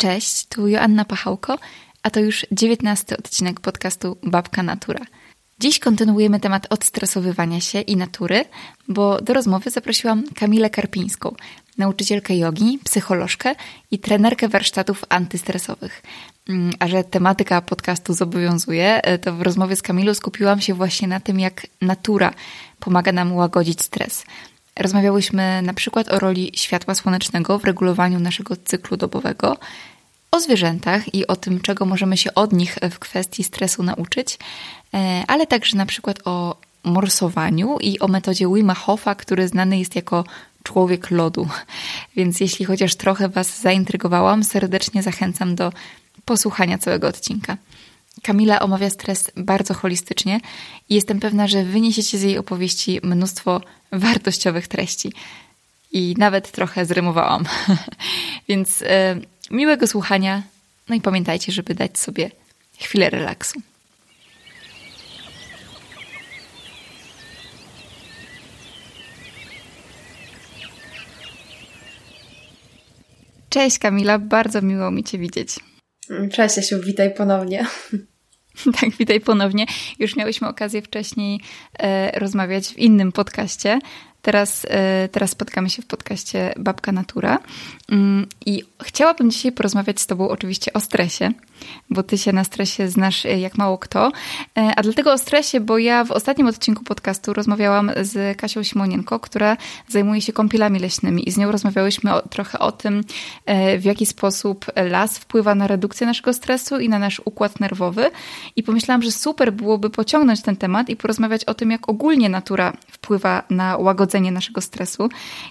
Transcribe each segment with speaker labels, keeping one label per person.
Speaker 1: Cześć, tu Joanna Pachałko, a to już dziewiętnasty odcinek podcastu Babka Natura. Dziś kontynuujemy temat odstresowywania się i natury, bo do rozmowy zaprosiłam Kamilę Karpińską, nauczycielkę jogi, psycholożkę i trenerkę warsztatów antystresowych. Mm, a że tematyka podcastu zobowiązuje, e, to w rozmowie z Kamilą skupiłam się właśnie na tym, jak natura pomaga nam łagodzić stres. Rozmawiałyśmy na przykład o roli światła słonecznego w regulowaniu naszego cyklu dobowego, o zwierzętach i o tym, czego możemy się od nich w kwestii stresu nauczyć, e, ale także na przykład o morsowaniu i o metodzie Wima Hofa, który znany jest jako człowiek lodu. Więc jeśli chociaż trochę Was zaintrygowałam, serdecznie zachęcam do posłuchania całego odcinka. Kamila omawia stres bardzo holistycznie i jestem pewna, że wyniesiecie z jej opowieści mnóstwo wartościowych treści. I nawet trochę zrymowałam. Więc e, miłego słuchania. No i pamiętajcie, żeby dać sobie chwilę relaksu. Cześć Kamila, bardzo miło mi Cię widzieć.
Speaker 2: Cześć Jasiu, witaj ponownie.
Speaker 1: Tak, witaj ponownie. Już miałyśmy okazję wcześniej e, rozmawiać w innym podcaście, Teraz, e, teraz spotkamy się w podcaście Babka Natura. Mm, i chciałabym dzisiaj porozmawiać z Tobą oczywiście o stresie, bo Ty się na stresie znasz e, jak mało kto, e, a dlatego o stresie, bo ja w ostatnim odcinku podcastu rozmawiałam z Kasią Simonienko, która zajmuje się kąpielami leśnymi i z nią rozmawiałyśmy o, trochę o tym, w jaki sposób las wpływa na redukcję naszego stresu i na nasz układ nerwowy. I pomyślałam, że super byłoby pociągnąć ten temat i porozmawiać o tym, jak ogólnie natura wpływa na łagodzenie naszego stresu.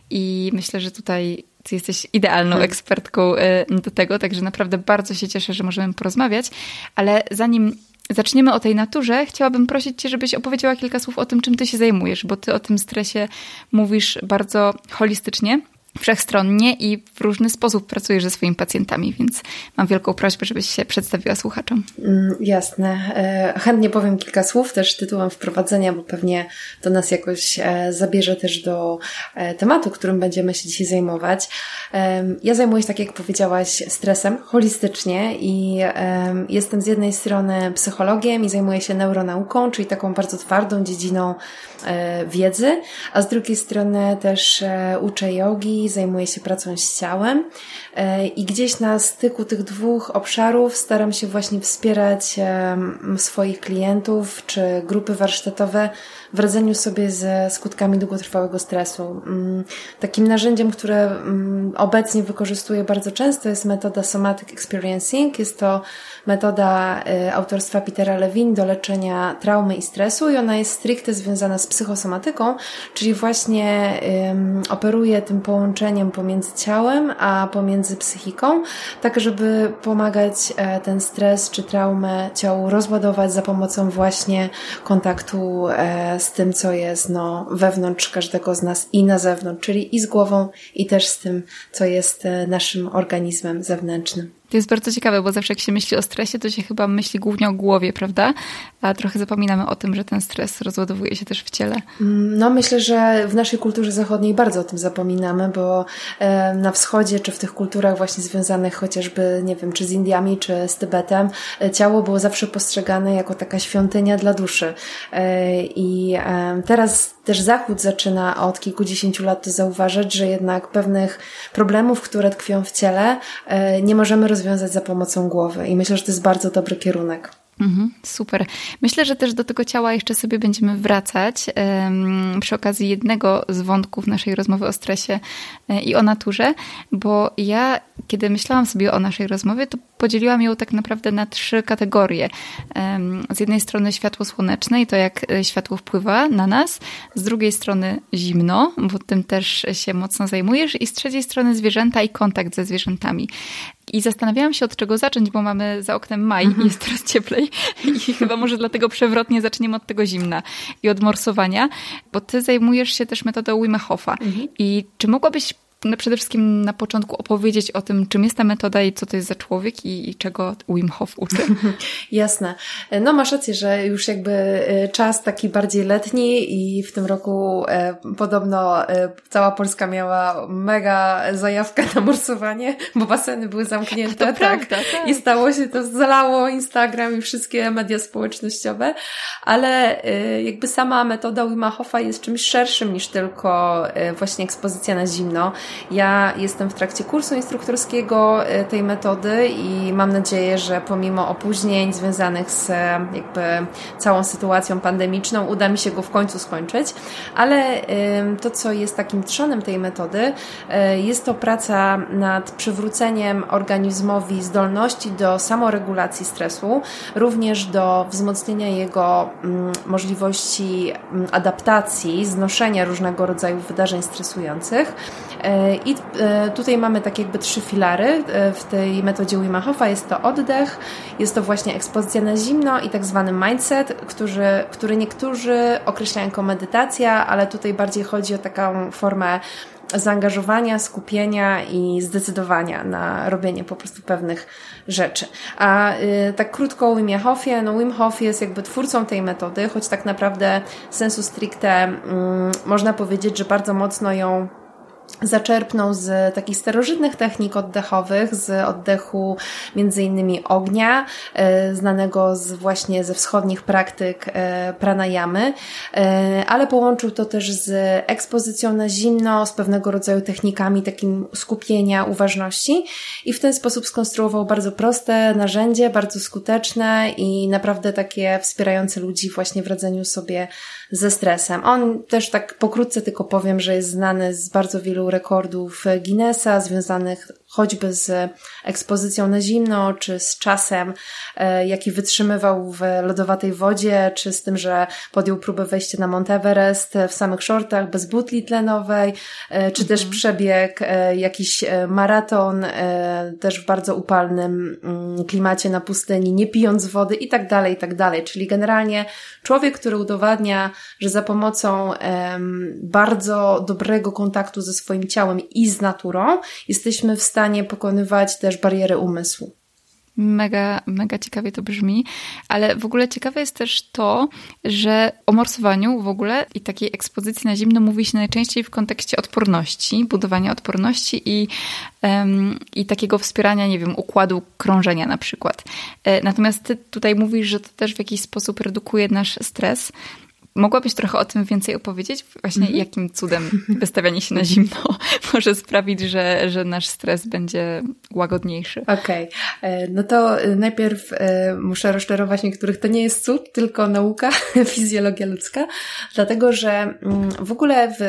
Speaker 1: I myślę, że tutaj ty jesteś idealną hmm. ekspertką e, do tego, także naprawdę bardzo się cieszę, że możemy porozmawiać, ale zanim zaczniemy o tej naturze, chciałabym prosić Cię, żebyś opowiedziała kilka słów o tym, czym Ty się zajmujesz, bo Ty o tym stresie mówisz bardzo holistycznie wszechstronnie i w różny sposób pracujesz ze swoimi pacjentami, więc mam wielką prośbę, żebyś się przedstawiła słuchaczom.
Speaker 2: Mm, jasne. E, chętnie powiem kilka słów też tytułem wprowadzenia, bo pewnie to nas jakoś e, zabierze też do e, tematu, którym będziemy się dzisiaj zajmować. Ja zajmuję się, tak jak powiedziałaś, stresem holistycznie i jestem z jednej strony psychologiem i zajmuję się neuronauką, czyli taką bardzo twardą dziedziną wiedzy, a z drugiej strony też uczę jogi, zajmuję się pracą z ciałem. E, i gdzieś na styku tych dwóch obszarów staram się właśnie wspierać swoich klientów czy grupy warsztatowe w radzeniu sobie ze skutkami długotrwałego stresu. Mm, takim narzędziem, które mm, obecnie wykorzystuję bardzo często jest metoda Somatic Experiencing. Jest to metoda y, autorstwa Petera Levine do leczenia traumy i stresu i ona jest stricte związana z psychosomatyką, czyli właśnie operuje tym połączeniem pomiędzy ciałem a pomiędzy psychiką, tak żeby pomagać e, ten stres czy traumę ciału rozładować za pomocą właśnie kontaktu e, z tym, co jest no, wewnątrz każdego z nas i na zewnątrz, czyli i z głową, i też z tym, co jest e, naszym organizmem zewnętrznym.
Speaker 1: To jest bardzo ciekawe, bo zawsze jak się myśli o stresie, to się chyba myśli głównie o głowie, prawda? A trochę zapominamy o tym, że ten stres rozładowuje się też w ciele.
Speaker 2: Mm, no myślę, że w naszej kulturze zachodniej bardzo o tym zapominamy, bo e, na wschodzie, czy w tych kulturach właśnie związanych chociażby, nie wiem, czy z Indiami, czy z Tybetem, e, ciało było zawsze postrzegane jako taka świątynia dla duszy. E, I teraz też Zachód zaczyna od kilkudziesięciu lat zauważać, że jednak pewnych problemów, które tkwią w ciele, nie możemy rozwiązać za pomocą głowy. I myślę, że to jest bardzo dobry kierunek.
Speaker 1: Mhm, super. Myślę, że też do tego ciała jeszcze sobie będziemy wracać przy okazji jednego z wątków naszej rozmowy o stresie e, i o naturze, bo ja, kiedy myślałam sobie o naszej rozmowie, to podzieliłam ją tak naprawdę na trzy kategorie. Z jednej strony światło słoneczne i to, jak e, światło wpływa na nas, z drugiej strony zimno, bo tym też się mocno zajmujesz, i z trzeciej strony zwierzęta i kontakt ze zwierzętami. I zastanawiałam się, od czego zacząć, bo mamy za oknem maj i jest teraz cieplej. I chyba może dlatego przewrotnie zaczniemy od tego zimna i od morsowania, bo ty zajmujesz się też metodą Wim Hofa. I czy mogłabyś przede wszystkim na początku opowiedzieć o tym, czym jest ta metoda i co to jest za człowiek i, i czego Wim Hof uczy.
Speaker 2: Jasne. No masz rację, że już jakby e, czas taki bardziej letni i w tym roku e, podobno e, cała Polska miała mega zajawkę na morsowanie, bo baseny były zamknięte.
Speaker 1: Tak. Prawda, tak.
Speaker 2: I stało się to, zalało Instagram i wszystkie media społecznościowe, ale e, jakby sama metoda Wima Hofa jest czymś szerszym niż tylko e, właśnie ekspozycja na zimno. Ja jestem w trakcie kursu instruktorskiego e, tej metody i mam nadzieję, że pomimo opóźnień związanych z jakby całą sytuacją pandemiczną uda mi się go w końcu skończyć, ale to, co jest takim trzonem tej metody, jest to praca nad przywróceniem organizmowi zdolności do samoregulacji stresu, również do wzmocnienia jego mm, możliwości mm, adaptacji, znoszenia różnego rodzaju wydarzeń stresujących. I e, tutaj mamy tak jakby trzy filary e, w tej metodzie Wim Hofa. Jest to oddech, jest to właśnie ekspozycja na zimno i tak zwany mindset, który, który niektórzy określają jako medytacja, ale tutaj bardziej chodzi o taką formę zaangażowania, skupienia i zdecydowania na robienie po prostu pewnych rzeczy. A y, tak krótko o Wim Hofie, no Wim Hof jest jakby twórcą tej metody, choć tak naprawdę sensu stricte y, można powiedzieć, że bardzo mocno ją zaczerpnął z takich starożytnych technik oddechowych, z oddechu między innymi ognia, e, znanego z właśnie ze wschodnich praktyk e, pranayamy, e, ale połączył to też z ekspozycją na zimno, z pewnego rodzaju technikami takim skupienia, uważności i w ten sposób skonstruował bardzo proste narzędzie, bardzo skuteczne i naprawdę takie wspierające ludzi właśnie w radzeniu sobie ze stresem. On też tak pokrótce tylko powiem, że jest znany z bardzo wielu rekordów Guinnessa związanych choćby z ekspozycją na zimno, czy z czasem, e, jaki wytrzymywał w lodowatej wodzie, czy z tym, że podjął próbę wejścia na Mount Everest w samych shortach, bez butli tlenowej, e, czy też mhm. przebieg e, jakiś maraton, też w bardzo upalnym mm, klimacie na pustyni, nie pijąc wody i tak dalej, i tak dalej. Czyli generalnie człowiek, który udowadnia, że za pomocą bardzo dobrego kontaktu ze swoim ciałem i z naturą jesteśmy w stanie stanie pokonywać też bariery umysłu.
Speaker 1: Mega, mega ciekawie to brzmi, ale w ogóle ciekawe jest też to, że o morsowaniu w ogóle i takiej ekspozycji na zimno mówi się najczęściej w kontekście odporności, budowania odporności i, um, i takiego wspierania, nie wiem, układu krążenia na przykład. E, natomiast ty tutaj mówisz, że to też w jakiś sposób redukuje nasz stres. Mogłabyś trochę o tym więcej opowiedzieć? Właśnie mm -hmm. jakim cudem wystawianie się na zimno może sprawić, że, że nasz stres będzie łagodniejszy?
Speaker 2: Okej, okay. E, no to e, najpierw e, muszę rozczarować niektórych. To nie jest cud, tylko nauka, fizjologia ludzka, dlatego że mm, w ogóle w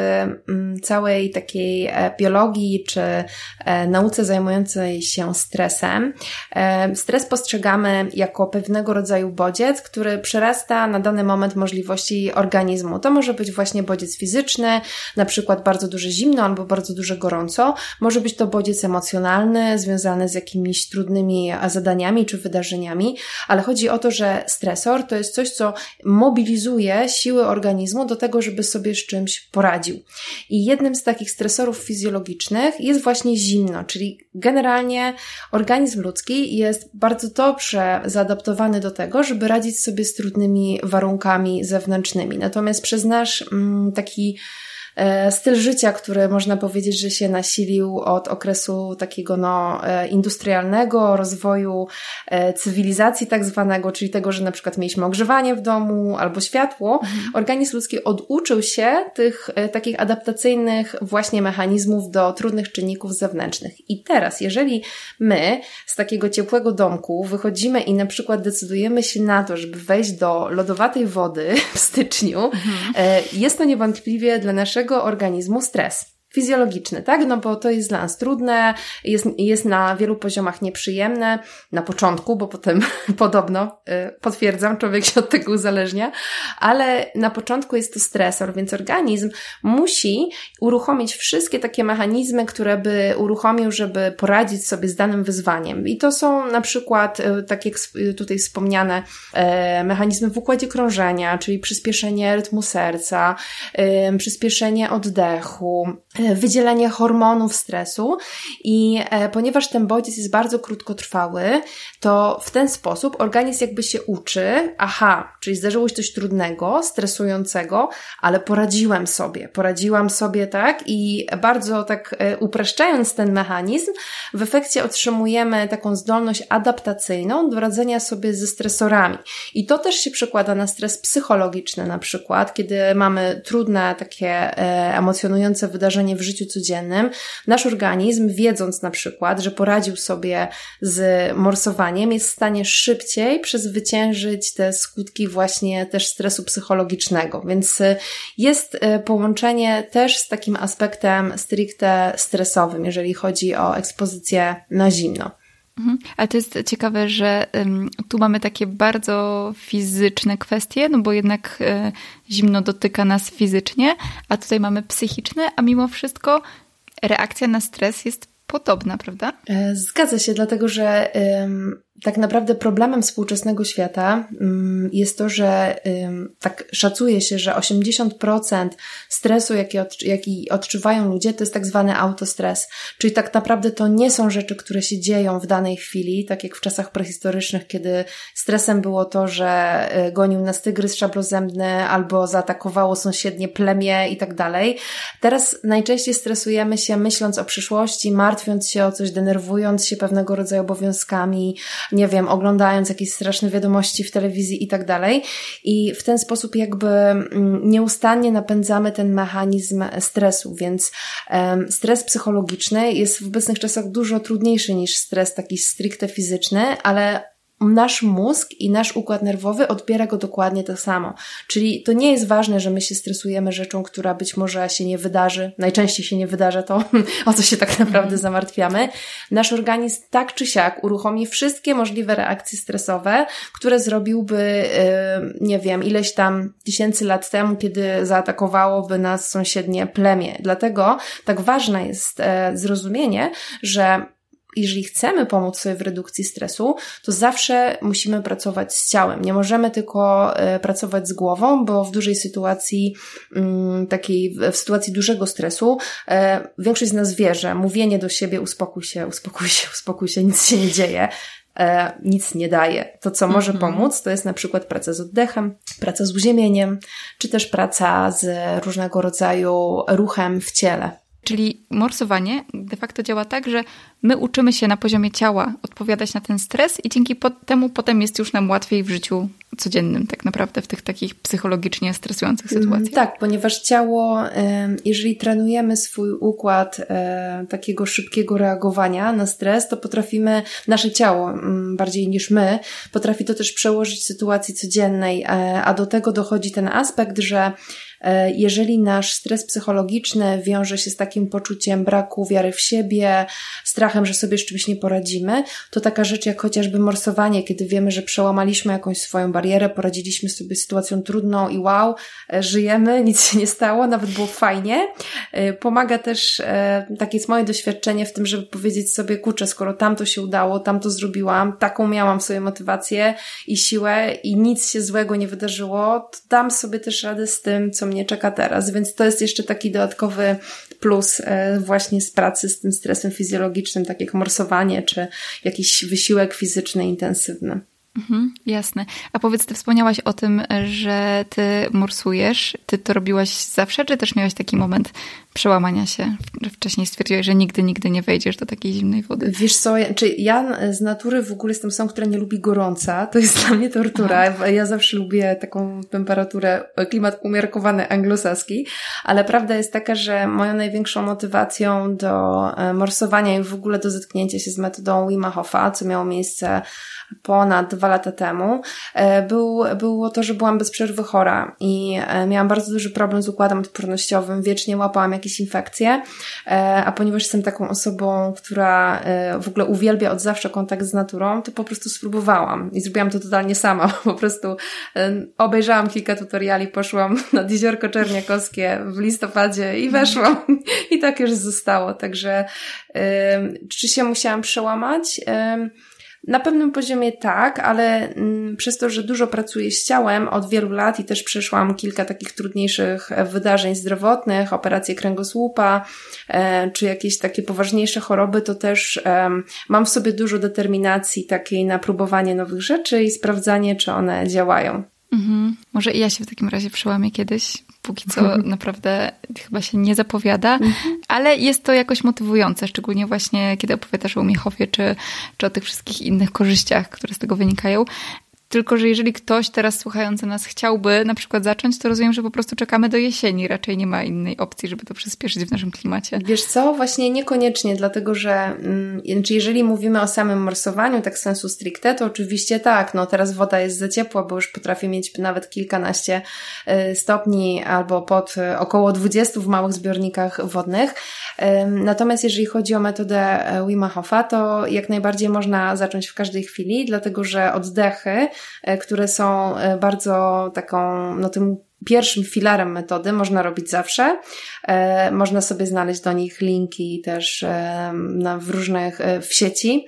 Speaker 2: mm, całej takiej biologii czy nauce zajmującej się stresem, stres postrzegamy jako pewnego rodzaju bodziec, który przerasta na dany moment możliwości organizmu. To może być właśnie bodziec fizyczny, na przykład bardzo duże zimno albo bardzo duże gorąco. Może być to bodziec emocjonalny, związany z jakimiś trudnymi zadaniami czy wydarzeniami, ale chodzi o to, że stresor to jest coś, co mobilizuje siły organizmu do tego, żeby sobie z czymś poradził. I jednym z takich stresorów fizjologicznych jest właśnie zimno, czyli generalnie organizm ludzki jest bardzo dobrze zaadaptowany do tego, żeby radzić sobie z trudnymi warunkami zewnętrznymi. Natomiast przez nasz mm, taki styl życia, który można powiedzieć, że się nasilił od okresu takiego no, e, industrialnego, rozwoju e, cywilizacji tak zwanego, czyli tego, że na przykład mieliśmy ogrzewanie w domu albo światło, mhm. organizm ludzki oduczył się tych takich adaptacyjnych właśnie mechanizmów do trudnych czynników zewnętrznych. I teraz, jeżeli my z takiego ciepłego domku wychodzimy i na przykład decydujemy się na to, żeby wejść do lodowatej wody w styczniu, mhm. jest to niewątpliwie dla naszego naszego organizmu stres fizjologiczny, tak? No bo to jest dla nas trudne, jest, jest na wielu poziomach nieprzyjemne, na początku, bo potem podobno, y, potwierdzam, człowiek się od tego uzależnia, ale na początku jest to stresor, więc organizm musi uruchomić wszystkie takie mechanizmy, które by uruchomił, żeby poradzić sobie z danym wyzwaniem. I to są na przykład, y, tak jak tutaj wspomniane, y, mechanizmy w układzie krążenia, czyli przyspieszenie rytmu serca, przyspieszenie oddechu, wydzielenie hormonów stresu i e, ponieważ ten bodziec jest bardzo krótkotrwały, to w ten sposób organizm jakby się uczy, aha, czyli zdarzyło się coś trudnego, stresującego, ale poradziłem sobie, poradziłam sobie, tak, i bardzo tak e, upraszczając ten mechanizm, w efekcie otrzymujemy taką zdolność adaptacyjną do radzenia sobie ze stresorami. I to też się przekłada na stres psychologiczny na przykład, kiedy mamy trudne, takie emocjonujące wydarzenia w życiu codziennym, nasz organizm, wiedząc na przykład, że poradził sobie z morsowaniem, jest w stanie szybciej przezwyciężyć te skutki właśnie też stresu psychologicznego. Więc y, jest y, połączenie też z takim aspektem stricte stresowym, jeżeli chodzi o ekspozycję na zimno.
Speaker 1: Mhm. Ale to jest ciekawe, że tu mamy takie bardzo fizyczne kwestie, no bo jednak e, zimno dotyka nas fizycznie, a tutaj mamy psychiczne, a mimo wszystko reakcja na stres jest podobna, prawda?
Speaker 2: E, zgadza się, dlatego że tak naprawdę problemem współczesnego świata mm, jest to, że tak szacuje się, że 80% stresu, jaki, od, jaki odczuwają ludzie, to jest tak zwany autostres. Czyli tak naprawdę to nie są rzeczy, które się dzieją w danej chwili, tak jak w czasach prehistorycznych, kiedy stresem było to, że y, gonił nas tygrys szablozębny albo zaatakowało sąsiednie plemię i tak dalej. Teraz najczęściej stresujemy się myśląc o przyszłości, martwiąc się o coś, denerwując się pewnego rodzaju obowiązkami, nie wiem, oglądając jakieś straszne wiadomości w telewizji i tak dalej. I w ten sposób jakby mm, nieustannie napędzamy ten mechanizm stresu, więc stres psychologiczny jest w obecnych czasach dużo trudniejszy niż stres taki stricte fizyczny, ale nasz mózg i nasz układ nerwowy odbiera go dokładnie tak samo. Czyli to nie jest ważne, że my się stresujemy rzeczą, która być może się nie wydarzy. Najczęściej się nie wydarza to, o co się tak naprawdę mhm. zamartwiamy. Nasz organizm tak czy siak uruchomi wszystkie możliwe reakcje stresowe, które zrobiłby, nie wiem, ileś tam tysięcy lat temu, kiedy zaatakowałoby nas sąsiednie plemię. Dlatego tak ważne jest e, zrozumienie, że jeżeli chcemy pomóc sobie w redukcji stresu, to zawsze musimy pracować z ciałem. Nie możemy tylko e, pracować z głową, bo w dużej sytuacji, mm, takiej, w sytuacji dużego stresu, e, większość z nas wie, że mówienie do siebie uspokój się, uspokój się, uspokój się, nic się nie dzieje, e, nic nie daje. To, co może mhm. pomóc, to jest na przykład praca z oddechem, praca z uziemieniem, czy też praca z różnego rodzaju ruchem w ciele.
Speaker 1: Czyli morsowanie de facto działa tak, że my uczymy się na poziomie ciała odpowiadać na ten stres i dzięki temu potem jest już nam łatwiej w życiu codziennym, tak naprawdę w tych takich psychologicznie stresujących mm, sytuacjach.
Speaker 2: Tak, ponieważ ciało, jeżeli trenujemy swój układ takiego szybkiego reagowania na stres, to potrafimy, nasze ciało mm, bardziej niż my, potrafi to też przełożyć sytuacji codziennej, e, a do tego dochodzi ten aspekt, że E, jeżeli nasz stres psychologiczny wiąże się z takim poczuciem braku wiary w siebie, strachem, że sobie z czymś nie poradzimy, to taka rzecz jak chociażby morsowanie, kiedy wiemy, że przełamaliśmy jakąś swoją barierę, poradziliśmy sobie z sytuacją trudną i wow, e, żyjemy, nic się nie stało, nawet było fajnie. E, pomaga też, takie jest moje doświadczenie w tym, żeby powiedzieć sobie, kurczę, skoro tam to się udało, tam to zrobiłam, taką miałam sobie motywację i siłę i nic się złego nie wydarzyło, to dam sobie też radę z tym, co mnie czeka teraz. Więc to jest jeszcze taki dodatkowy plus e, właśnie z pracy z tym stresem fizjologicznym, tak jak morsowanie czy jakiś wysiłek fizyczny intensywny.
Speaker 1: Mhm, jasne. A powiedz, ty wspomniałaś o tym, że ty morsujesz. Ty to robiłaś zawsze, czy też miałaś taki moment przełamania się, że wcześniej stwierdziłaś, że nigdy, nigdy nie wejdziesz do takiej zimnej wody?
Speaker 2: Wiesz co, czy ja z natury w ogóle jestem osobą, która nie lubi gorąca. To jest dla mnie tortura. Aha. Ja zawsze lubię taką temperaturę, klimat umiarkowany anglosaski, ale prawda jest taka, że moją największą motywacją do e, morsowania i w ogóle do zetknięcia się z metodą Wima Hofa, co miało miejsce ponad dwa lata temu, e, był, było to, że byłam bez przerwy chora i e, miałam bardzo duży problem z układem odpornościowym, wiecznie łapałam jakieś infekcje, e, a ponieważ jestem taką osobą, która w ogóle uwielbia od zawsze kontakt z naturą, to po prostu spróbowałam i zrobiłam to totalnie sama. Po prostu obejrzałam kilka tutoriali, poszłam nad Jeziorko Czerniakowskie w listopadzie i weszłam i tak już zostało. Także czy się musiałam przełamać? Na pewnym poziomie tak, ale mm, przez to, że dużo pracuję z ciałem od wielu lat i też przeszłam kilka takich trudniejszych e, wydarzeń zdrowotnych, operację kręgosłupa, e, czy jakieś takie poważniejsze choroby, to też mam w sobie dużo determinacji takiej na próbowanie nowych rzeczy i sprawdzanie, czy one działają.
Speaker 1: Mhm. Może i ja się w takim razie przełamię kiedyś. Póki co naprawdę chyba się nie zapowiada, mhm. ale jest to jakoś motywujące, szczególnie właśnie kiedy opowiadasz o Miechowie czy, czy o tych wszystkich innych korzyściach, które z tego wynikają. Tylko, że jeżeli ktoś teraz słuchający nas chciałby na przykład zacząć, to rozumiem, że po prostu czekamy do jesieni. Raczej nie ma innej opcji, żeby to przyspieszyć w naszym klimacie.
Speaker 2: Wiesz co? Właśnie niekoniecznie, dlatego że mm, jeżeli mówimy o samym morsowaniu, tak sensu stricte, to oczywiście tak, no teraz woda jest za ciepła, bo już potrafi mieć nawet kilkanaście y, stopni albo pod y, około 20 w małych zbiornikach wodnych. Natomiast jeżeli chodzi o metodę e, Wima Hofa, to jak najbardziej można zacząć w każdej chwili, dlatego że oddechy które są e, bardzo taką, no tym pierwszym filarem metody można robić zawsze. E, można sobie znaleźć do nich linki też na, w różnych, w sieci.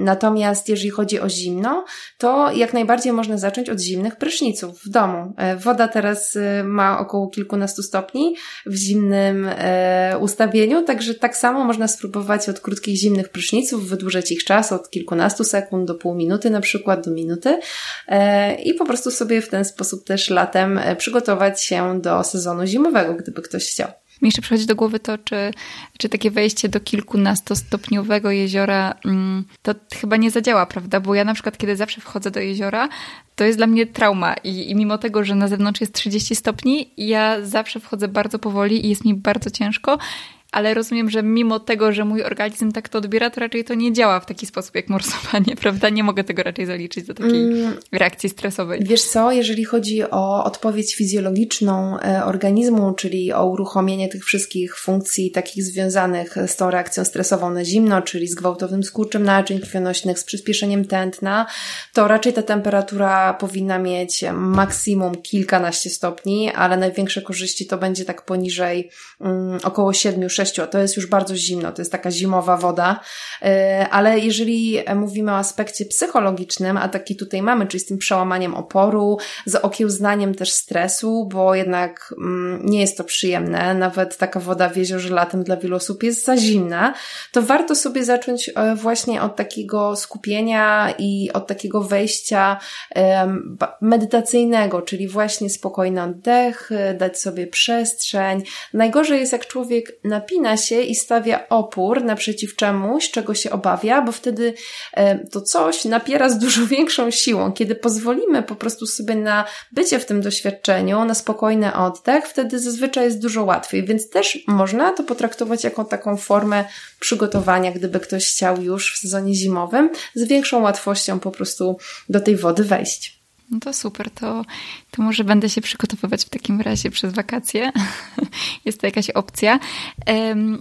Speaker 2: Natomiast jeżeli chodzi o zimno, to jak najbardziej można zacząć od zimnych pryszniców w domu. E, woda teraz e, ma około kilkunastu stopni w zimnym e, ustawieniu, także tak samo można spróbować od krótkich zimnych pryszniców, wydłużyć ich czas od kilkunastu sekund do pół minuty na przykład, do minuty i po prostu sobie w ten sposób też latem przygotować się do sezonu zimowego, gdyby ktoś chciał.
Speaker 1: Mi jeszcze przychodzi do głowy to, czy, czy takie wejście do kilkunastostopniowego jeziora mm, to chyba nie zadziała, prawda? Bo ja na przykład, kiedy zawsze wchodzę do jeziora, to jest dla mnie trauma I, i mimo tego, że na zewnątrz jest 30 stopni, ja zawsze wchodzę bardzo powoli i jest mi bardzo ciężko ale rozumiem, że mimo tego, że mój organizm tak to odbiera, to raczej to nie działa w taki sposób jak morsowanie, prawda? Nie mogę tego raczej zaliczyć do takiej mm. reakcji stresowej.
Speaker 2: Wiesz co, jeżeli chodzi o odpowiedź fizjologiczną e, organizmu, czyli o uruchomienie tych wszystkich funkcji takich związanych z tą reakcją stresową na zimno, czyli z gwałtownym skurczem naczyń krwionośnych, z przyspieszeniem tętna, to raczej ta temperatura powinna mieć maksimum kilkanaście stopni, ale największe korzyści to będzie tak poniżej um, około 7-6 6, to jest już bardzo zimno, to jest taka zimowa woda, e, ale jeżeli mówimy o aspekcie psychologicznym, a taki tutaj mamy, czyli z tym przełamaniem oporu, z okiełznaniem też stresu, bo jednak mm, nie jest to przyjemne, nawet taka woda w jeziorze latem dla wielu osób jest za zimna, to warto sobie zacząć e, właśnie od takiego skupienia i od takiego wejścia medytacyjnego, czyli właśnie spokojny oddech, dać sobie przestrzeń. Najgorzej jest, jak człowiek napisze napina się i stawia opór naprzeciw czemuś, czego się obawia, bo wtedy e, to coś napiera z dużo większą siłą. Kiedy pozwolimy po prostu sobie na bycie w tym doświadczeniu, na spokojny oddech, wtedy zazwyczaj jest dużo łatwiej, więc też można to potraktować jako taką formę przygotowania, gdyby ktoś chciał już w sezonie zimowym z większą łatwością po prostu do tej wody wejść.
Speaker 1: No to super, to, to może będę się przygotowywać w takim razie przez wakacje. Jest to jakaś opcja.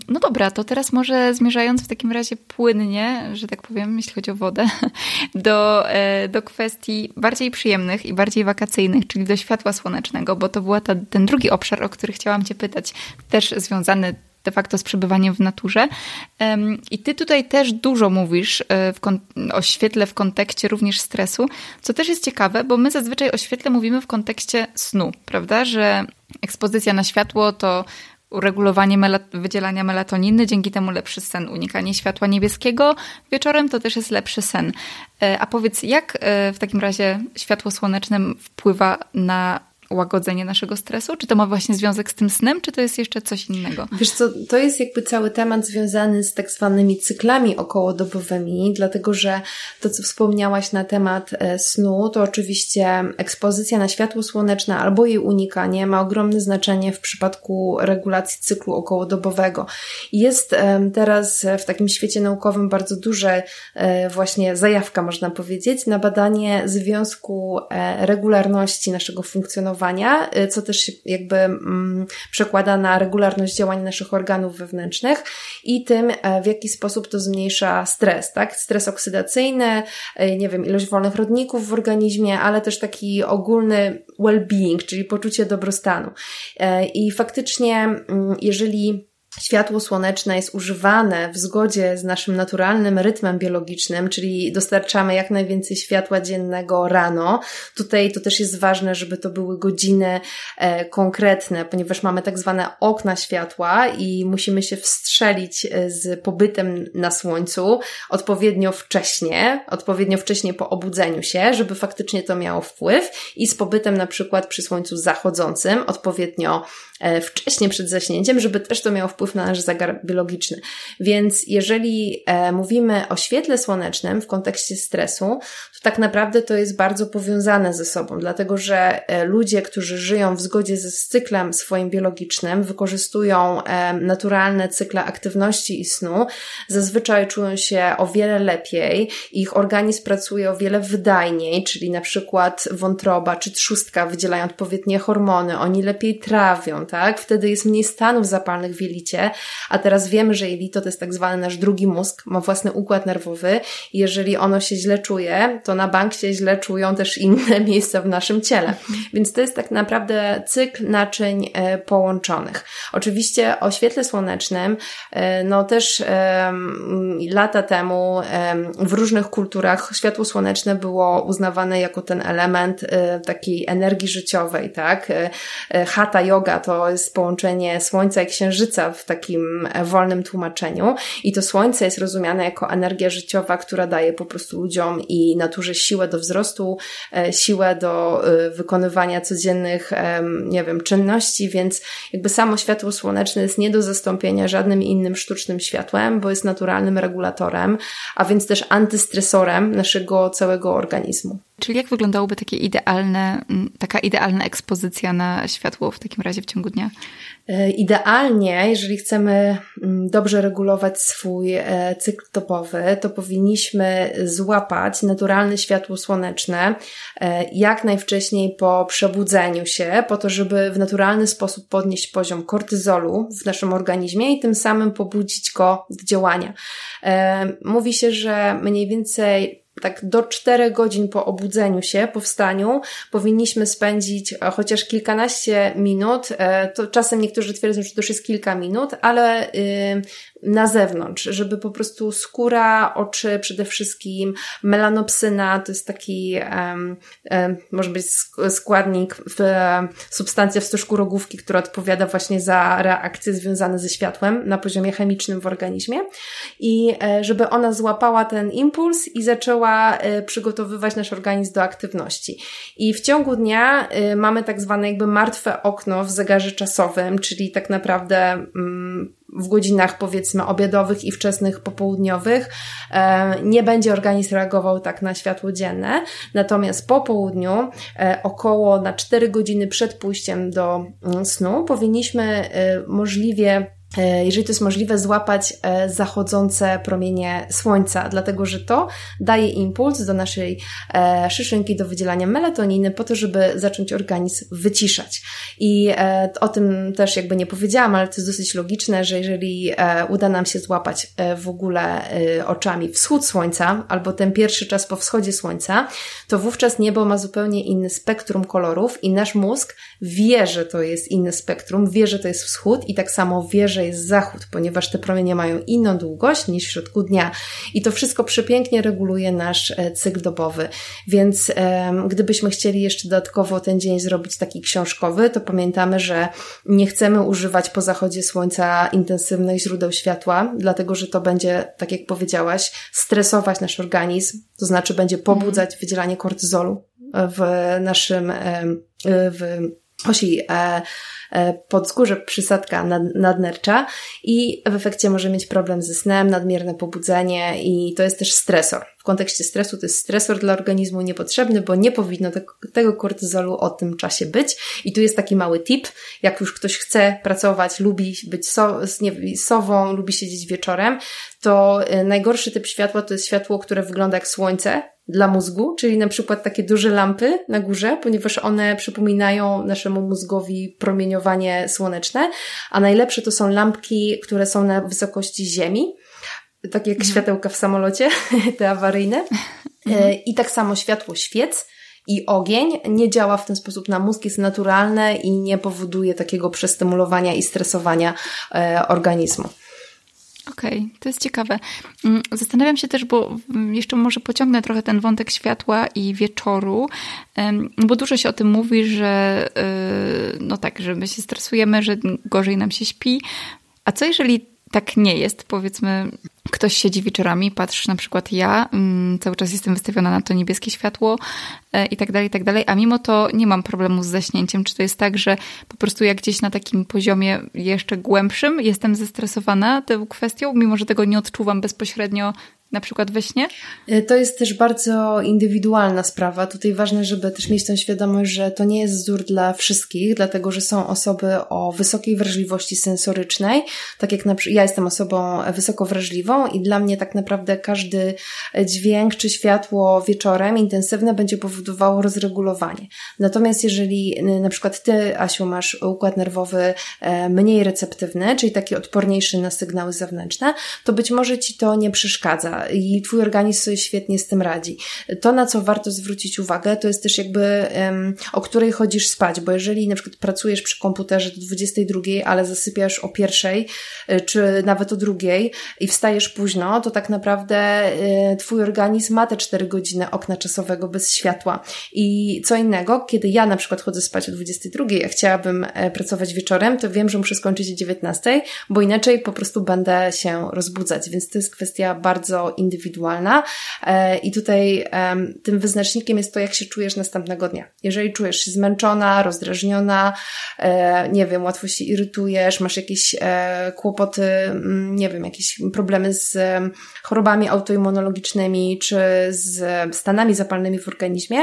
Speaker 1: No dobra, to teraz może zmierzając w takim razie płynnie, że tak powiem, jeśli chodzi o wodę, do, e, do kwestii bardziej przyjemnych i bardziej wakacyjnych, czyli do światła słonecznego, bo to był ten drugi obszar, o który chciałam Cię pytać, też związany de facto z przebywaniem w naturze. I ty tutaj też dużo mówisz e, o świetle w kontekście również stresu, co też jest ciekawe, bo my zazwyczaj o świetle mówimy w kontekście snu, prawda? Że ekspozycja na światło to uregulowanie wydzielania melatoniny, dzięki temu lepszy sen. Unikanie światła niebieskiego wieczorem to też jest lepszy sen. E, a powiedz, jak e, w takim razie światło słoneczne wpływa na łagodzenie naszego stresu? Czy to ma właśnie związek z tym snem, czy to jest jeszcze coś innego?
Speaker 2: Wiesz co, to jest jakby cały temat związany z tak zwanymi cyklami okołodobowymi, dlatego że to, co wspomniałaś na temat e, snu, to oczywiście ekspozycja na światło słoneczne albo jej unikanie ma ogromne znaczenie w przypadku regulacji cyklu okołodobowego. Jest teraz w takim świecie naukowym bardzo duże e, właśnie zajawka, można powiedzieć, na badanie związku e, regularności naszego funkcjonowania Y, co też się jakby mm, przekłada na regularność działań naszych organów wewnętrznych i tym, e, w jaki sposób to zmniejsza stres, tak? Stres oksydacyjny, e, nie wiem, ilość wolnych rodników w organizmie, ale też taki ogólny well-being, czyli poczucie dobrostanu. E, I faktycznie, mm, jeżeli światło słoneczne jest używane w zgodzie z naszym naturalnym rytmem biologicznym, czyli dostarczamy jak najwięcej światła dziennego rano. Tutaj to też jest ważne, żeby to były godziny e, konkretne, ponieważ mamy tak zwane okna światła i musimy się wstrzelić e, z pobytem na słońcu odpowiednio wcześnie, odpowiednio wcześnie po obudzeniu się, żeby faktycznie to miało wpływ i z pobytem na przykład przy słońcu zachodzącym odpowiednio wcześniej przed zaśnięciem, żeby też to miało wpływ na nasz zegar biologiczny. Więc jeżeli e, mówimy o świetle słonecznym w kontekście stresu, to tak naprawdę to jest bardzo powiązane ze sobą, dlatego że e, ludzie, którzy żyją w zgodzie ze cyklem swoim biologicznym, wykorzystują naturalne cykle aktywności i snu, zazwyczaj czują się o wiele lepiej, ich organizm pracuje o wiele wydajniej, czyli na przykład wątroba czy trzustka wydzielają odpowiednie hormony, oni lepiej trawią, tak? Wtedy jest mniej stanów zapalnych w jelicie, a teraz wiemy, że jelito to jest tak zwany nasz drugi mózg, ma własny układ nerwowy i jeżeli ono się źle czuje, to na bank się źle czują też inne miejsca w naszym ciele. Więc to jest tak naprawdę cykl naczyń e, połączonych. Oczywiście o świetle słonecznym, e, no też lata temu w różnych kulturach światło słoneczne było uznawane jako ten element e, takiej energii życiowej, tak? Hatha yoga to to jest połączenie Słońca i Księżyca w takim e, wolnym tłumaczeniu. I to Słońce jest rozumiane jako energia życiowa, która daje po prostu ludziom i naturze siłę do wzrostu, e, siłę do e, wykonywania codziennych, nie wiem, czynności, więc jakby samo światło słoneczne jest nie do zastąpienia żadnym innym sztucznym światłem, bo jest naturalnym regulatorem, a więc też antystresorem naszego całego organizmu.
Speaker 1: Czyli jak wyglądałoby takie idealne, taka idealna ekspozycja na światło w takim razie w ciągu dnia?
Speaker 2: E, idealnie, jeżeli chcemy dobrze regulować swój e, cykl topowy, to powinniśmy złapać naturalne światło słoneczne e, jak najwcześniej po przebudzeniu się, po to, żeby w naturalny sposób podnieść poziom kortyzolu w naszym organizmie i tym samym pobudzić go do działania. Mówi się, że mniej więcej tak do 4 godzin po obudzeniu się, po wstaniu, powinniśmy spędzić e, chociaż kilkanaście minut. E, to czasem niektórzy twierdzą, że to już jest kilka minut, ale na zewnątrz, żeby po prostu skóra, oczy przede wszystkim, melanopsyna, to jest taki, um, um, może być składnik, w, substancja w stożku rogówki, która odpowiada właśnie za reakcje związane ze światłem na poziomie chemicznym w organizmie i e, żeby ona złapała ten impuls i zaczęła e, przygotowywać nasz organizm do aktywności. I w ciągu dnia e, mamy tak zwane jakby martwe okno w zegarze czasowym, czyli tak naprawdę mm, w godzinach powiedzmy obiadowych i wczesnych popołudniowych e, nie będzie organizm reagował tak na światło dzienne. Natomiast po południu, e, około na 4 godziny przed pójściem do mm, snu, powinniśmy e, możliwie jeżeli to jest możliwe, złapać e, zachodzące promienie słońca, dlatego że to daje impuls do naszej e, szyszynki do wydzielania melatoniny po to, żeby zacząć organizm wyciszać. I o tym też jakby nie powiedziałam, ale to jest dosyć logiczne, że jeżeli uda nam się złapać w ogóle oczami wschód słońca albo ten pierwszy czas po wschodzie słońca, to wówczas niebo ma zupełnie inny spektrum kolorów i nasz mózg wie, że to jest inny spektrum, wie, że to jest wschód i tak samo wie, że jest zachód, ponieważ te promienie mają inną długość niż w środku dnia i to wszystko przepięknie reguluje nasz e, cykl dobowy. Więc gdybyśmy chcieli jeszcze dodatkowo ten dzień zrobić taki książkowy, to pamiętamy, że nie chcemy używać po zachodzie słońca intensywnych źródeł światła, dlatego że to będzie, tak jak powiedziałaś, stresować nasz organizm, to znaczy będzie pobudzać wydzielanie kortyzolu w naszym w osi e, e, podskórze przysadka nad, nadnercza i w efekcie może mieć problem ze snem, nadmierne pobudzenie i to jest też stresor. W kontekście stresu to jest stresor dla organizmu niepotrzebny, bo nie powinno tego, tego kortyzolu o tym czasie być. I tu jest taki mały tip, jak już ktoś chce pracować, lubi być so, nie, sową, lubi siedzieć wieczorem, to e, najgorszy typ światła to jest światło, które wygląda jak słońce, dla mózgu, czyli na przykład takie duże lampy na górze, ponieważ one przypominają naszemu mózgowi promieniowanie słoneczne, a najlepsze to są lampki, które są na wysokości ziemi, tak jak mhm. światełka w samolocie, te awaryjne. Mhm. E, I tak samo światło świec i ogień nie działa w ten sposób na mózg, jest naturalne i nie powoduje takiego przestymulowania i stresowania e, organizmu.
Speaker 1: Okej, okay, to jest ciekawe. Mm, zastanawiam się też, bo jeszcze może pociągnę trochę ten wątek światła i wieczoru, bo dużo się o tym mówi, że y, no tak, że my się stresujemy, że gorzej nam się śpi. A co jeżeli tak nie jest. Powiedzmy, ktoś siedzi wieczorami, patrz na przykład ja, mm, cały czas jestem wystawiona na to niebieskie światło e, i tak dalej, i tak dalej, a mimo to nie mam problemu z zaśnięciem. Czy to jest tak, że po prostu jak gdzieś na takim poziomie jeszcze głębszym jestem zestresowana tą kwestią, mimo że tego nie odczuwam bezpośrednio na przykład we śnie?
Speaker 2: Y, to jest też bardzo indywidualna sprawa. Tutaj ważne, żeby też mieć tę świadomość, że to nie jest wzór dla wszystkich, dlatego że są osoby o wysokiej wrażliwości sensorycznej, tak jak na przykład ja jestem osobą wysoko wrażliwą i dla mnie tak naprawdę każdy dźwięk czy światło wieczorem intensywne będzie powodowało rozregulowanie. Natomiast jeżeli na przykład ty, Asiu, masz układ nerwowy e, mniej receptywny, czyli taki odporniejszy na sygnały zewnętrzne, to być może ci to nie przeszkadza i twój organizm sobie świetnie z tym radzi. To, na co warto zwrócić uwagę, to jest też jakby o której chodzisz spać, bo jeżeli na przykład pracujesz przy komputerze do 22, ale zasypiasz o pierwszej, e, czy nawet o drugiej i wstajesz późno, to tak naprawdę y, twój organizm ma te 4 godziny okna czasowego bez światła. I co innego, kiedy ja na przykład chodzę spać o 22, a chciałabym e, pracować wieczorem, to wiem, że muszę skończyć o 19, bo inaczej po prostu będę się rozbudzać, więc to jest kwestia bardzo indywidualna e, i tutaj tym wyznacznikiem jest to, jak się czujesz następnego dnia. Jeżeli czujesz się zmęczona, rozdrażniona, e, nie wiem, łatwo się irytujesz, masz jakieś kłopoty, mm, nie wiem, jakieś problemy z chorobami autoimmunologicznymi czy z stanami zapalnymi w organizmie,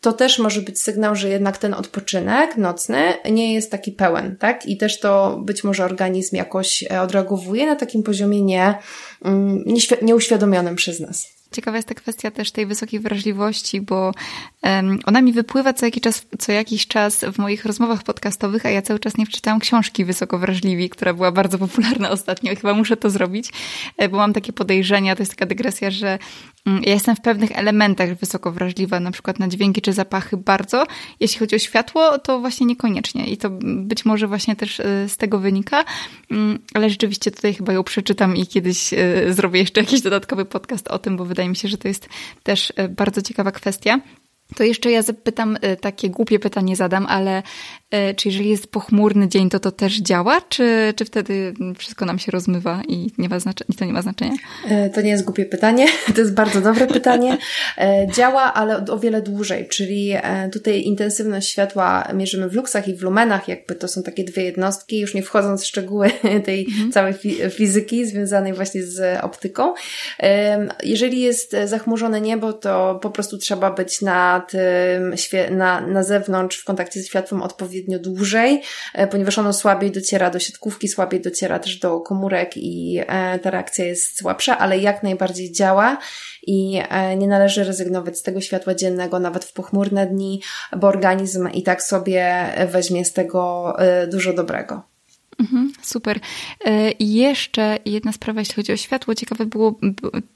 Speaker 2: to też może być sygnał, że jednak ten odpoczynek nocny nie jest taki pełen, tak? I też to być może organizm jakoś odreagowuje na takim poziomie nie, mm, nieuświadomionym przez nas.
Speaker 1: Ciekawa jest ta kwestia też tej wysokiej wrażliwości, bo ona mi wypływa co jakiś, czas, co jakiś czas w moich rozmowach podcastowych, a ja cały czas nie przeczytałam książki Wysoko Wrażliwi, która była bardzo popularna ostatnio chyba muszę to zrobić, e, bo mam takie podejrzenia, to jest taka dygresja, że ja jestem w pewnych elementach wysoko wrażliwa, na przykład na dźwięki czy zapachy bardzo. Jeśli chodzi o światło, to właśnie niekoniecznie i to być może właśnie też e, z tego wynika, um, ale rzeczywiście tutaj chyba ją przeczytam i kiedyś e, zrobię jeszcze jakiś dodatkowy podcast o tym, bo wydaje mi się, że to jest też e, bardzo ciekawa kwestia. To jeszcze ja zapytam, takie głupie pytanie zadam, ale czy jeżeli jest pochmurny dzień, to to też działa, czy, czy wtedy wszystko nam się rozmywa i nie ma i to nie ma znaczenia?
Speaker 2: To nie jest głupie pytanie, to jest bardzo dobre pytanie. Działa, ale o wiele dłużej, czyli tutaj intensywność światła mierzymy w luksach i w lumenach, jakby to są takie dwie jednostki, już nie wchodząc w szczegóły tej mhm. całej fizyki związanej właśnie z optyką. Jeżeli jest zachmurzone niebo, to po prostu trzeba być na tym, na, na zewnątrz w kontakcie z światłem odpowiednio dłużej, e, ponieważ ono słabiej dociera do siatkówki, słabiej dociera też do komórek i e, ta reakcja jest słabsza, ale jak najbardziej działa i e, nie należy rezygnować z tego światła dziennego nawet w pochmurne dni, bo organizm i tak sobie weźmie z tego dużo dobrego.
Speaker 1: Mhm, super. I jeszcze jedna sprawa, jeśli chodzi o światło. Ciekawe było,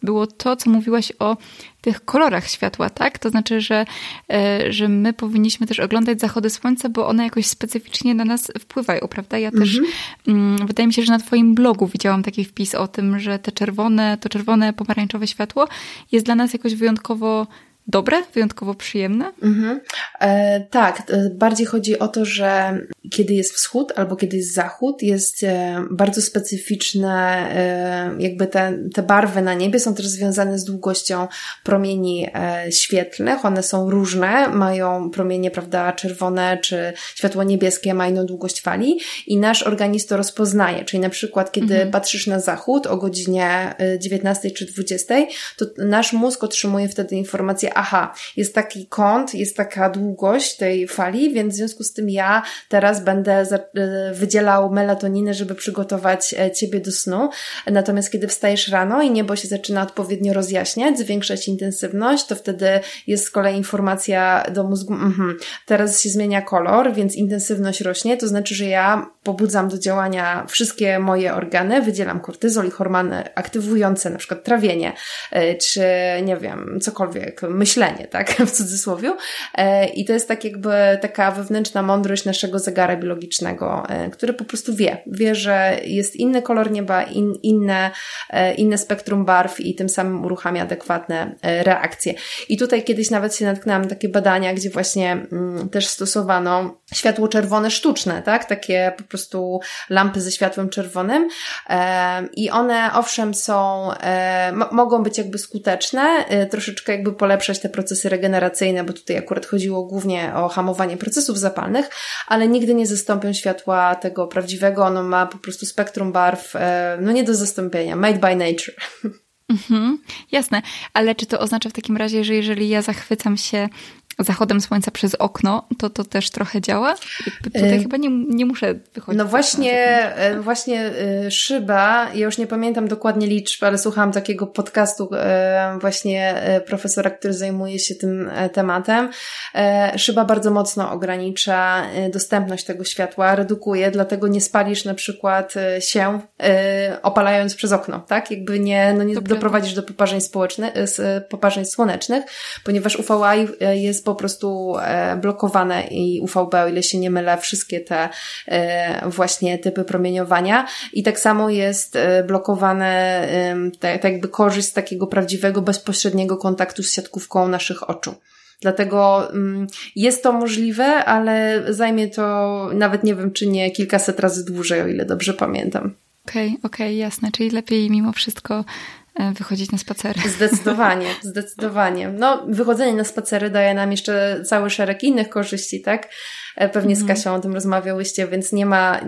Speaker 1: było to, co mówiłaś o tych kolorach światła, tak? To znaczy, że, e, że my powinniśmy też oglądać zachody słońca, bo one jakoś specyficznie na nas wpływają, prawda? Ja też, mhm. mm, wydaje mi się, że na Twoim blogu widziałam taki wpis o tym, że te czerwone, to czerwone, pomarańczowe światło jest dla nas jakoś wyjątkowo dobre, wyjątkowo przyjemne? Mhm.
Speaker 2: E, tak, bardziej chodzi o to, że kiedy jest wschód albo kiedy jest zachód, jest e, bardzo specyficzne, e, jakby te, te barwy na niebie są też związane z długością promieni e, świetlnych. One są różne, mają promienie, prawda, czerwone czy światło niebieskie, mają inną długość fali i nasz organizm to rozpoznaje. Czyli na przykład, kiedy mhm. patrzysz na zachód o godzinie 19 czy 20, to nasz mózg otrzymuje wtedy informację, aha, jest taki kąt, jest taka długość tej fali, więc w związku z tym ja teraz będę e, wydzielał melatoninę, żeby przygotować e, ciebie do snu. Natomiast kiedy wstajesz rano i niebo się zaczyna odpowiednio rozjaśniać, zwiększać intensywność, to wtedy jest z kolei informacja do mózgu, -hmm, teraz się zmienia kolor, więc intensywność rośnie, to znaczy, że ja pobudzam do działania wszystkie moje organy, wydzielam kortyzol i hormony aktywujące na przykład trawienie, e, czy nie wiem, cokolwiek, myślenie, tak, w cudzysłowie. E, I to jest tak jakby taka wewnętrzna mądrość naszego zegara biologicznego, e, który po prostu wie, wie, że jest inny kolor nieba, in, inne, inne spektrum barw i tym samym uruchamia adekwatne reakcje. I tutaj kiedyś nawet się natknęłam na takie badania, gdzie właśnie mm, też stosowano światło czerwone sztuczne, tak, takie po prostu lampy ze światłem czerwonym i one owszem są, mogą być jakby skuteczne, troszeczkę jakby polepszać te procesy regeneracyjne, bo tutaj akurat chodziło głównie o hamowanie procesów zapalnych, ale nigdy nie zastąpią światła tego prawdziwego, ono ma po prostu spektrum barw, e, no nie do zastąpienia, made by nature.
Speaker 1: Mhm, jasne, ale czy to oznacza w takim razie, że jeżeli ja zachwycam się zachodem słońca przez okno, to to też trochę działa? Tutaj y chyba nie, nie muszę wychodzić.
Speaker 2: No właśnie, y, właśnie y, szyba, ja już nie pamiętam dokładnie liczb, ale słuchałam takiego podcastu właśnie profesora, który zajmuje się tym tematem. Szyba bardzo mocno ogranicza dostępność tego światła, redukuje, dlatego nie spalisz na przykład się opalając przez okno, tak? Jakby nie, no nie doprowadzisz do poparzeń społecznych, poparzeń słonecznych, ponieważ UVA jest po prostu e, blokowane i UVB, o ile się nie mylę, wszystkie te e, właśnie typy promieniowania. I tak samo jest e, blokowane tak, jakby korzyść z takiego prawdziwego, bezpośredniego kontaktu z siatkówką naszych oczu. Dlatego mm, jest to możliwe, ale zajmie to nawet nie wiem, czy nie kilkaset razy dłużej, o ile dobrze pamiętam.
Speaker 1: Okej, okay, okej, okay, jasne. Czyli lepiej mimo wszystko wychodzić na spacery.
Speaker 2: Zdecydowanie, zdecydowanie. No, wychodzenie na spacery daje nam jeszcze cały szereg innych korzyści, tak? E, pewnie z mhm. Kasią o tym rozmawiałyście, więc nie ma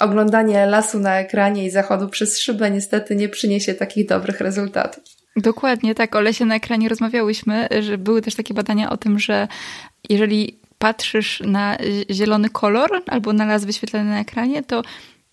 Speaker 2: oglądanie lasu na ekranie i zachodu przez szybę niestety nie przyniesie takich dobrych rezultatów.
Speaker 1: Dokładnie, tak. O lesie na ekranie rozmawiałyśmy, że były też takie badania o tym, że jeżeli patrzysz na zielony kolor albo na las wyświetlany na ekranie, to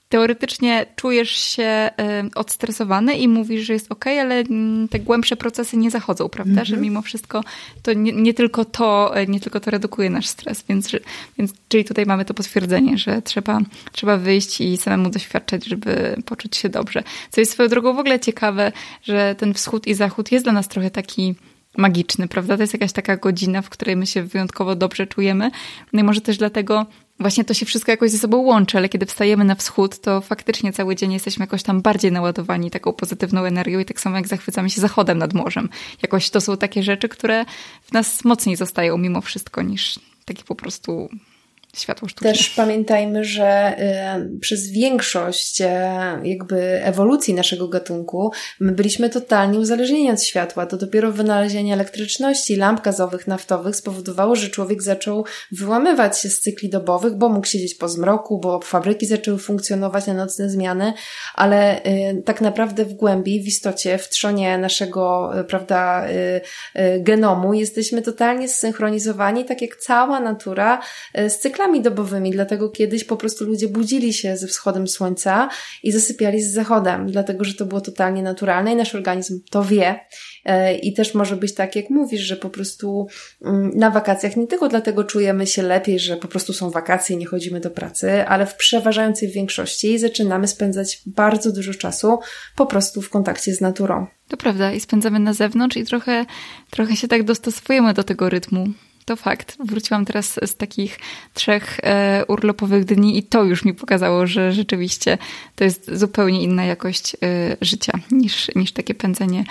Speaker 1: teoretycznie czujesz się odstresowany i mówisz, że jest ok, ale mm, te głębsze procesy nie zachodzą, prawda? Mm -hmm. Że mimo wszystko to nie, nie, tylko to, e, nie tylko to redukuje nasz stres, więc, więc czyli tutaj mamy to potwierdzenie, że trzeba, trzeba wyjść i samemu doświadczać, żeby poczuć się dobrze. Co jest swoją drogą w ogóle ciekawe, że ten wschód i zachód jest dla nas trochę taki magiczny, prawda? To jest jakaś taka godzina, w której my się wyjątkowo dobrze czujemy. No i może też dlatego właśnie to się wszystko jakoś ze sobą łączy, ale kiedy wstajemy na wschód, to faktycznie cały dzień jesteśmy jakoś tam bardziej naładowani taką pozytywną energią i tak samo jak zachwycamy się zachodem nad morzem. Jakoś to są takie rzeczy, które w nas mocniej zostają mimo wszystko niż takie po prostu światło sztuczne.
Speaker 2: Też pamiętajmy, że y, przez większość y, jakby ewolucji naszego gatunku my byliśmy totalnie uzależnieni od światła. To dopiero wynalezienie elektryczności, lamp gazowych, naftowych spowodowało, że człowiek zaczął wyłamywać się z cykli dobowych, bo mógł siedzieć po zmroku, bo fabryki zaczęły funkcjonować na nocne zmiany, ale y, tak naprawdę w głębi, w istocie, w trzonie naszego, prawda, genomu jesteśmy totalnie zsynchronizowani, tak jak cała natura z cyklami cyklami dobowymi, dlatego kiedyś po prostu ludzie budzili się ze wschodem słońca i zasypiali z zachodem, dlatego że to było totalnie naturalne i nasz organizm to wie. E, I też może być tak, jak mówisz, że po prostu mm, na wakacjach nie tylko dlatego czujemy się lepiej, że po prostu są wakacje i nie chodzimy do pracy, ale w przeważającej większości zaczynamy spędzać bardzo dużo czasu po prostu w kontakcie z naturą.
Speaker 1: To prawda, i spędzamy na zewnątrz i trochę, trochę się tak dostosowujemy do tego rytmu. To fakt. Wróciłam teraz z takich trzech e, urlopowych dni i to już mi pokazało, że rzeczywiście to jest zupełnie inna jakość e, życia niż, niż takie pędzenie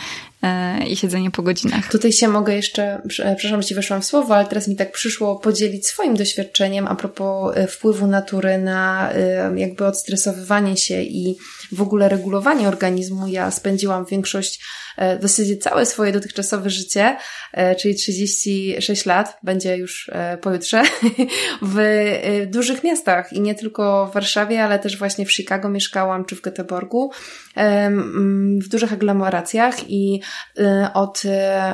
Speaker 1: e, i siedzenie po godzinach.
Speaker 2: Tutaj się mogę jeszcze, przepraszam, że Ci weszłam w słowo, ale teraz mi tak przyszło podzielić swoim doświadczeniem a propos e, wpływu natury na e, jakby odstresowywanie się i w ogóle regulowanie organizmu. Ja spędziłam większość E, w zasadzie całe swoje dotychczasowe życie, e, czyli 36 lat, będzie już e, pojutrze, w dużych miastach i nie tylko w Warszawie, ale też właśnie w Chicago mieszkałam, czy w Göteborgu, w dużych aglomeracjach i od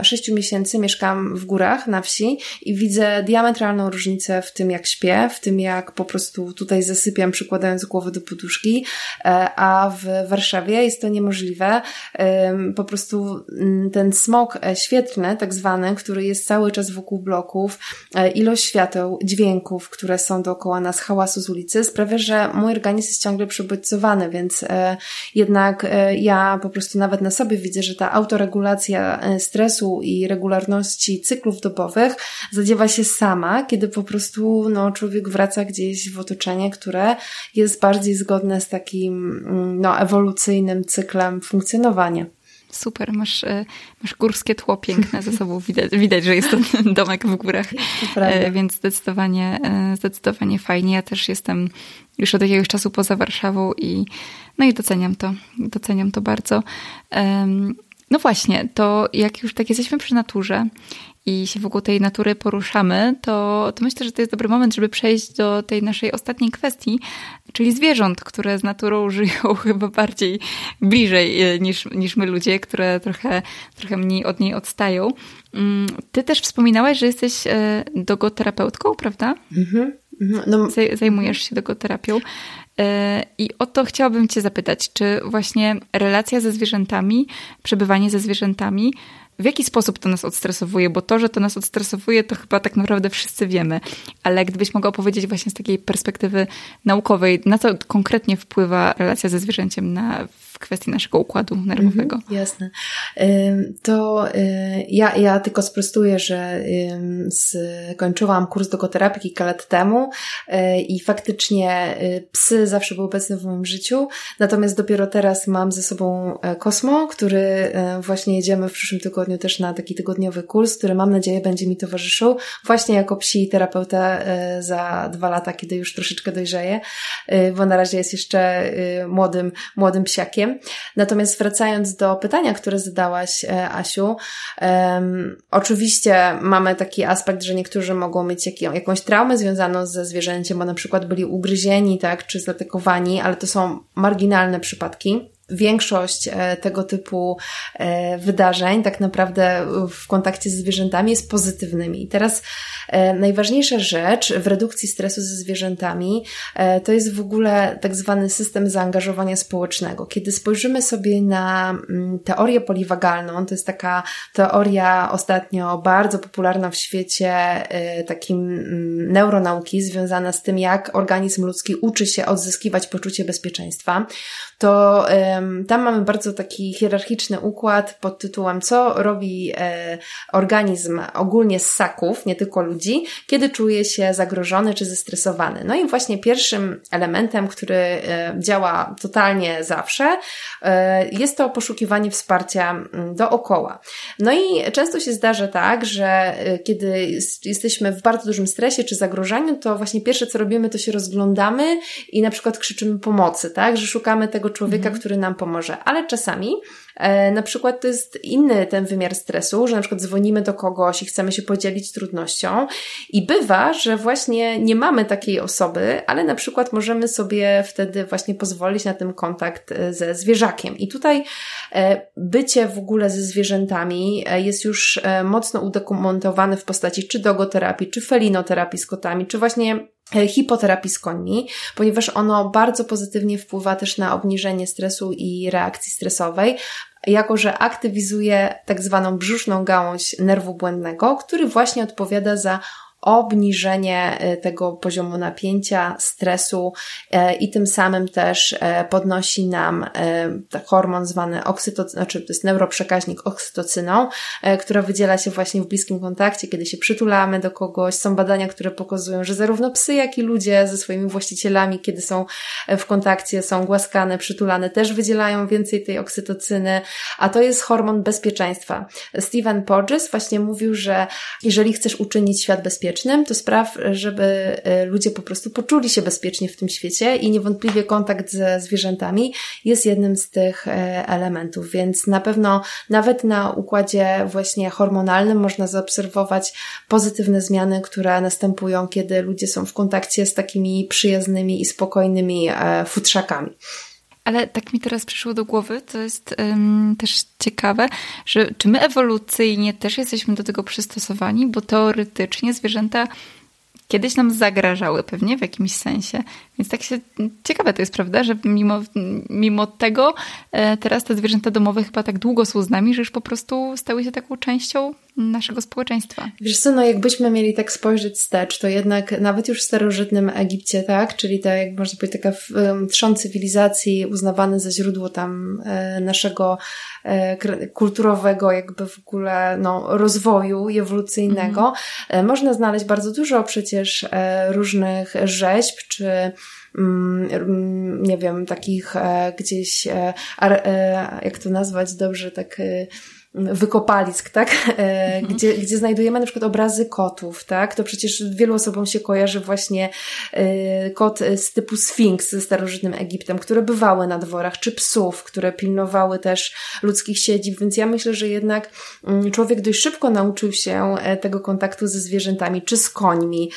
Speaker 2: sześciu miesięcy mieszkam w górach na wsi i widzę diametralną różnicę w tym, jak śpię, w tym, jak po prostu tutaj zasypiam, przykładając głowę do poduszki, a w Warszawie jest to niemożliwe. Po prostu mm, ten smog świetlny, tak zwany, który jest cały czas wokół bloków, ilość świateł, dźwięków, które są dookoła nas, hałasu z ulicy, sprawia, że mój organizm jest ciągle przebodźcowany, więc e, jednak e, ja po prostu nawet na sobie widzę, że ta autoregulacja e, stresu i regularności cyklów dobowych zadziewa się sama, kiedy po prostu no, człowiek wraca gdzieś w otoczenie, które jest bardziej zgodne z takim mm, no, ewolucyjnym cyklem funkcjonowania.
Speaker 1: Super, masz, e, masz górskie tło piękne ze sobą. Widać, widać że jest to domek w górach. E, więc zdecydowanie, e, zdecydowanie fajnie. Ja też jestem już od jakiegoś czasu poza Warszawą i no i doceniam to. Doceniam to bardzo. No właśnie, to jak już tak jesteśmy przy naturze i się wokół tej natury poruszamy, to, to myślę, że to jest dobry moment, żeby przejść do tej naszej ostatniej kwestii, czyli zwierząt, które z naturą żyją chyba bardziej bliżej e, niż, niż my ludzie, które trochę, trochę mniej od niej odstają. Mm, ty też wspominałaś, że jesteś e, dogoterapeutką, prawda? Mhm. mhm. No. Zajmujesz się dogoterapią. E, I o to chciałabym Cię zapytać, czy właśnie relacja ze zwierzętami, przebywanie ze zwierzętami w jaki sposób to nas odstresowuje, bo to, że to nas odstresowuje, to chyba tak naprawdę wszyscy wiemy. Ale gdybyś mogła powiedzieć właśnie z takiej perspektywy naukowej, na co konkretnie wpływa relacja ze zwierzęciem na, kwestii naszego układu nerwowego?
Speaker 2: Mhm, jasne. To y, ja, ja tylko sprostuję, że skończyłam kurs dogoterapii kilka lat temu y, i faktycznie y, psy zawsze były obecne w moim życiu, natomiast dopiero teraz mam ze sobą e, Kosmo, który e, właśnie jedziemy w przyszłym tygodniu też na taki tygodniowy kurs, który mam nadzieję będzie mi towarzyszył właśnie jako psi terapeuta e, za dwa lata, kiedy już troszeczkę dojrzeje, bo na razie jest jeszcze młodym, młodym psiakiem. Natomiast wracając do pytania, które zadałaś, Asiu, um, oczywiście mamy taki aspekt, że niektórzy mogą mieć jak, jakąś traumę związaną ze zwierzęciem, bo na przykład byli ugryzieni, tak, czy zatykowani, ale to są marginalne przypadki większość e, tego typu e, wydarzeń tak naprawdę w kontakcie ze zwierzętami jest pozytywnymi. I teraz e, najważniejsza rzecz w redukcji stresu ze zwierzętami to jest w ogóle tak zwany system zaangażowania społecznego. Kiedy spojrzymy sobie na mm, teorię poliwagalną, to jest taka teoria ostatnio bardzo popularna w świecie takim mm, neuronauki związana z tym, jak organizm ludzki uczy się odzyskiwać poczucie bezpieczeństwa, to tam mamy bardzo taki hierarchiczny układ pod tytułem co robi e, organizm ogólnie z ssaków, nie tylko ludzi, kiedy czuje się zagrożony czy zestresowany. No i właśnie pierwszym elementem, który e, działa totalnie zawsze, e, jest to poszukiwanie wsparcia dookoła. No i często się zdarza tak, że kiedy jesteśmy w bardzo dużym stresie czy zagrożeniu, to właśnie pierwsze co robimy, to się rozglądamy i na przykład krzyczymy pomocy, tak, że szukamy tego człowieka, mhm. który nam pomoże. Ale czasami e, na przykład to jest inny ten wymiar stresu, że na przykład dzwonimy do kogoś i chcemy się podzielić trudnością i bywa, że właśnie nie mamy takiej osoby, ale na przykład możemy sobie wtedy właśnie pozwolić na ten kontakt e, ze zwierzakiem. I tutaj e, bycie w ogóle ze zwierzętami jest już mocno udokumentowane w postaci czy dogoterapii, czy felinoterapii z kotami, czy właśnie E, hipoterapii z ponieważ ono bardzo pozytywnie wpływa też na obniżenie stresu i reakcji stresowej, jako że aktywizuje tak zwaną brzuszną gałąź nerwu błędnego, który właśnie odpowiada za obniżenie e, tego poziomu napięcia, stresu e, i tym samym też e, podnosi nam hormon zwany oksytocyną, znaczy to jest neuroprzekaźnik oksytocyną, która wydziela się właśnie w bliskim kontakcie, kiedy się przytulamy do kogoś. Są badania, które pokazują, że zarówno psy, jak i ludzie ze swoimi właścicielami, kiedy są w kontakcie, są głaskane, przytulane, też wydzielają więcej tej oksytocyny, a to jest hormon bezpieczeństwa. Steven Porges właśnie mówił, że jeżeli chcesz uczynić świat bezpieczny, bezpiecznym, to spraw, żeby e, ludzie po prostu poczuli się bezpiecznie w tym świecie i niewątpliwie kontakt ze zwierzętami jest jednym z tych e, elementów, więc na pewno nawet na układzie właśnie hormonalnym można zaobserwować pozytywne zmiany, które następują, kiedy ludzie są w kontakcie z takimi przyjaznymi i spokojnymi e, futrzakami.
Speaker 1: Ale tak mi teraz przyszło do głowy, to jest też ciekawe, że czy my ewolucyjnie też jesteśmy do tego przystosowani, bo teoretycznie zwierzęta kiedyś nam zagrażały pewnie w jakimś sensie. Więc tak się ciekawe to jest, prawda, że mimo, mimo tego e, teraz te zwierzęta domowe chyba tak długo są z nami, że już po prostu stały się taką częścią naszego społeczeństwa.
Speaker 2: Wiesz co, no jakbyśmy mieli tak spojrzeć wstecz, to jednak nawet już w starożytnym Egipcie, tak, czyli ta, jak można powiedzieć, taka trzon cywilizacji uznawane za źródło tam e, naszego e, kulturowego jakby w ogóle no, rozwoju ewolucyjnego, mm. można znaleźć bardzo dużo przecież różnych rzeźb, czy mm, nie wiem, takich gdzieś, jak to nazwać dobrze, tak wykopalisk, tak? E, mhm. Gdzie, gdzie znajdujemy na przykład obrazy kotów, tak? To przecież wielu osobom się kojarzy właśnie e, kot z typu Sfinks ze starożytnym Egiptem, które bywały na dworach, czy psów, które pilnowały też ludzkich siedzib, więc ja myślę, że jednak mm, człowiek dość szybko nauczył się e, tego kontaktu ze zwierzętami, czy z końmi.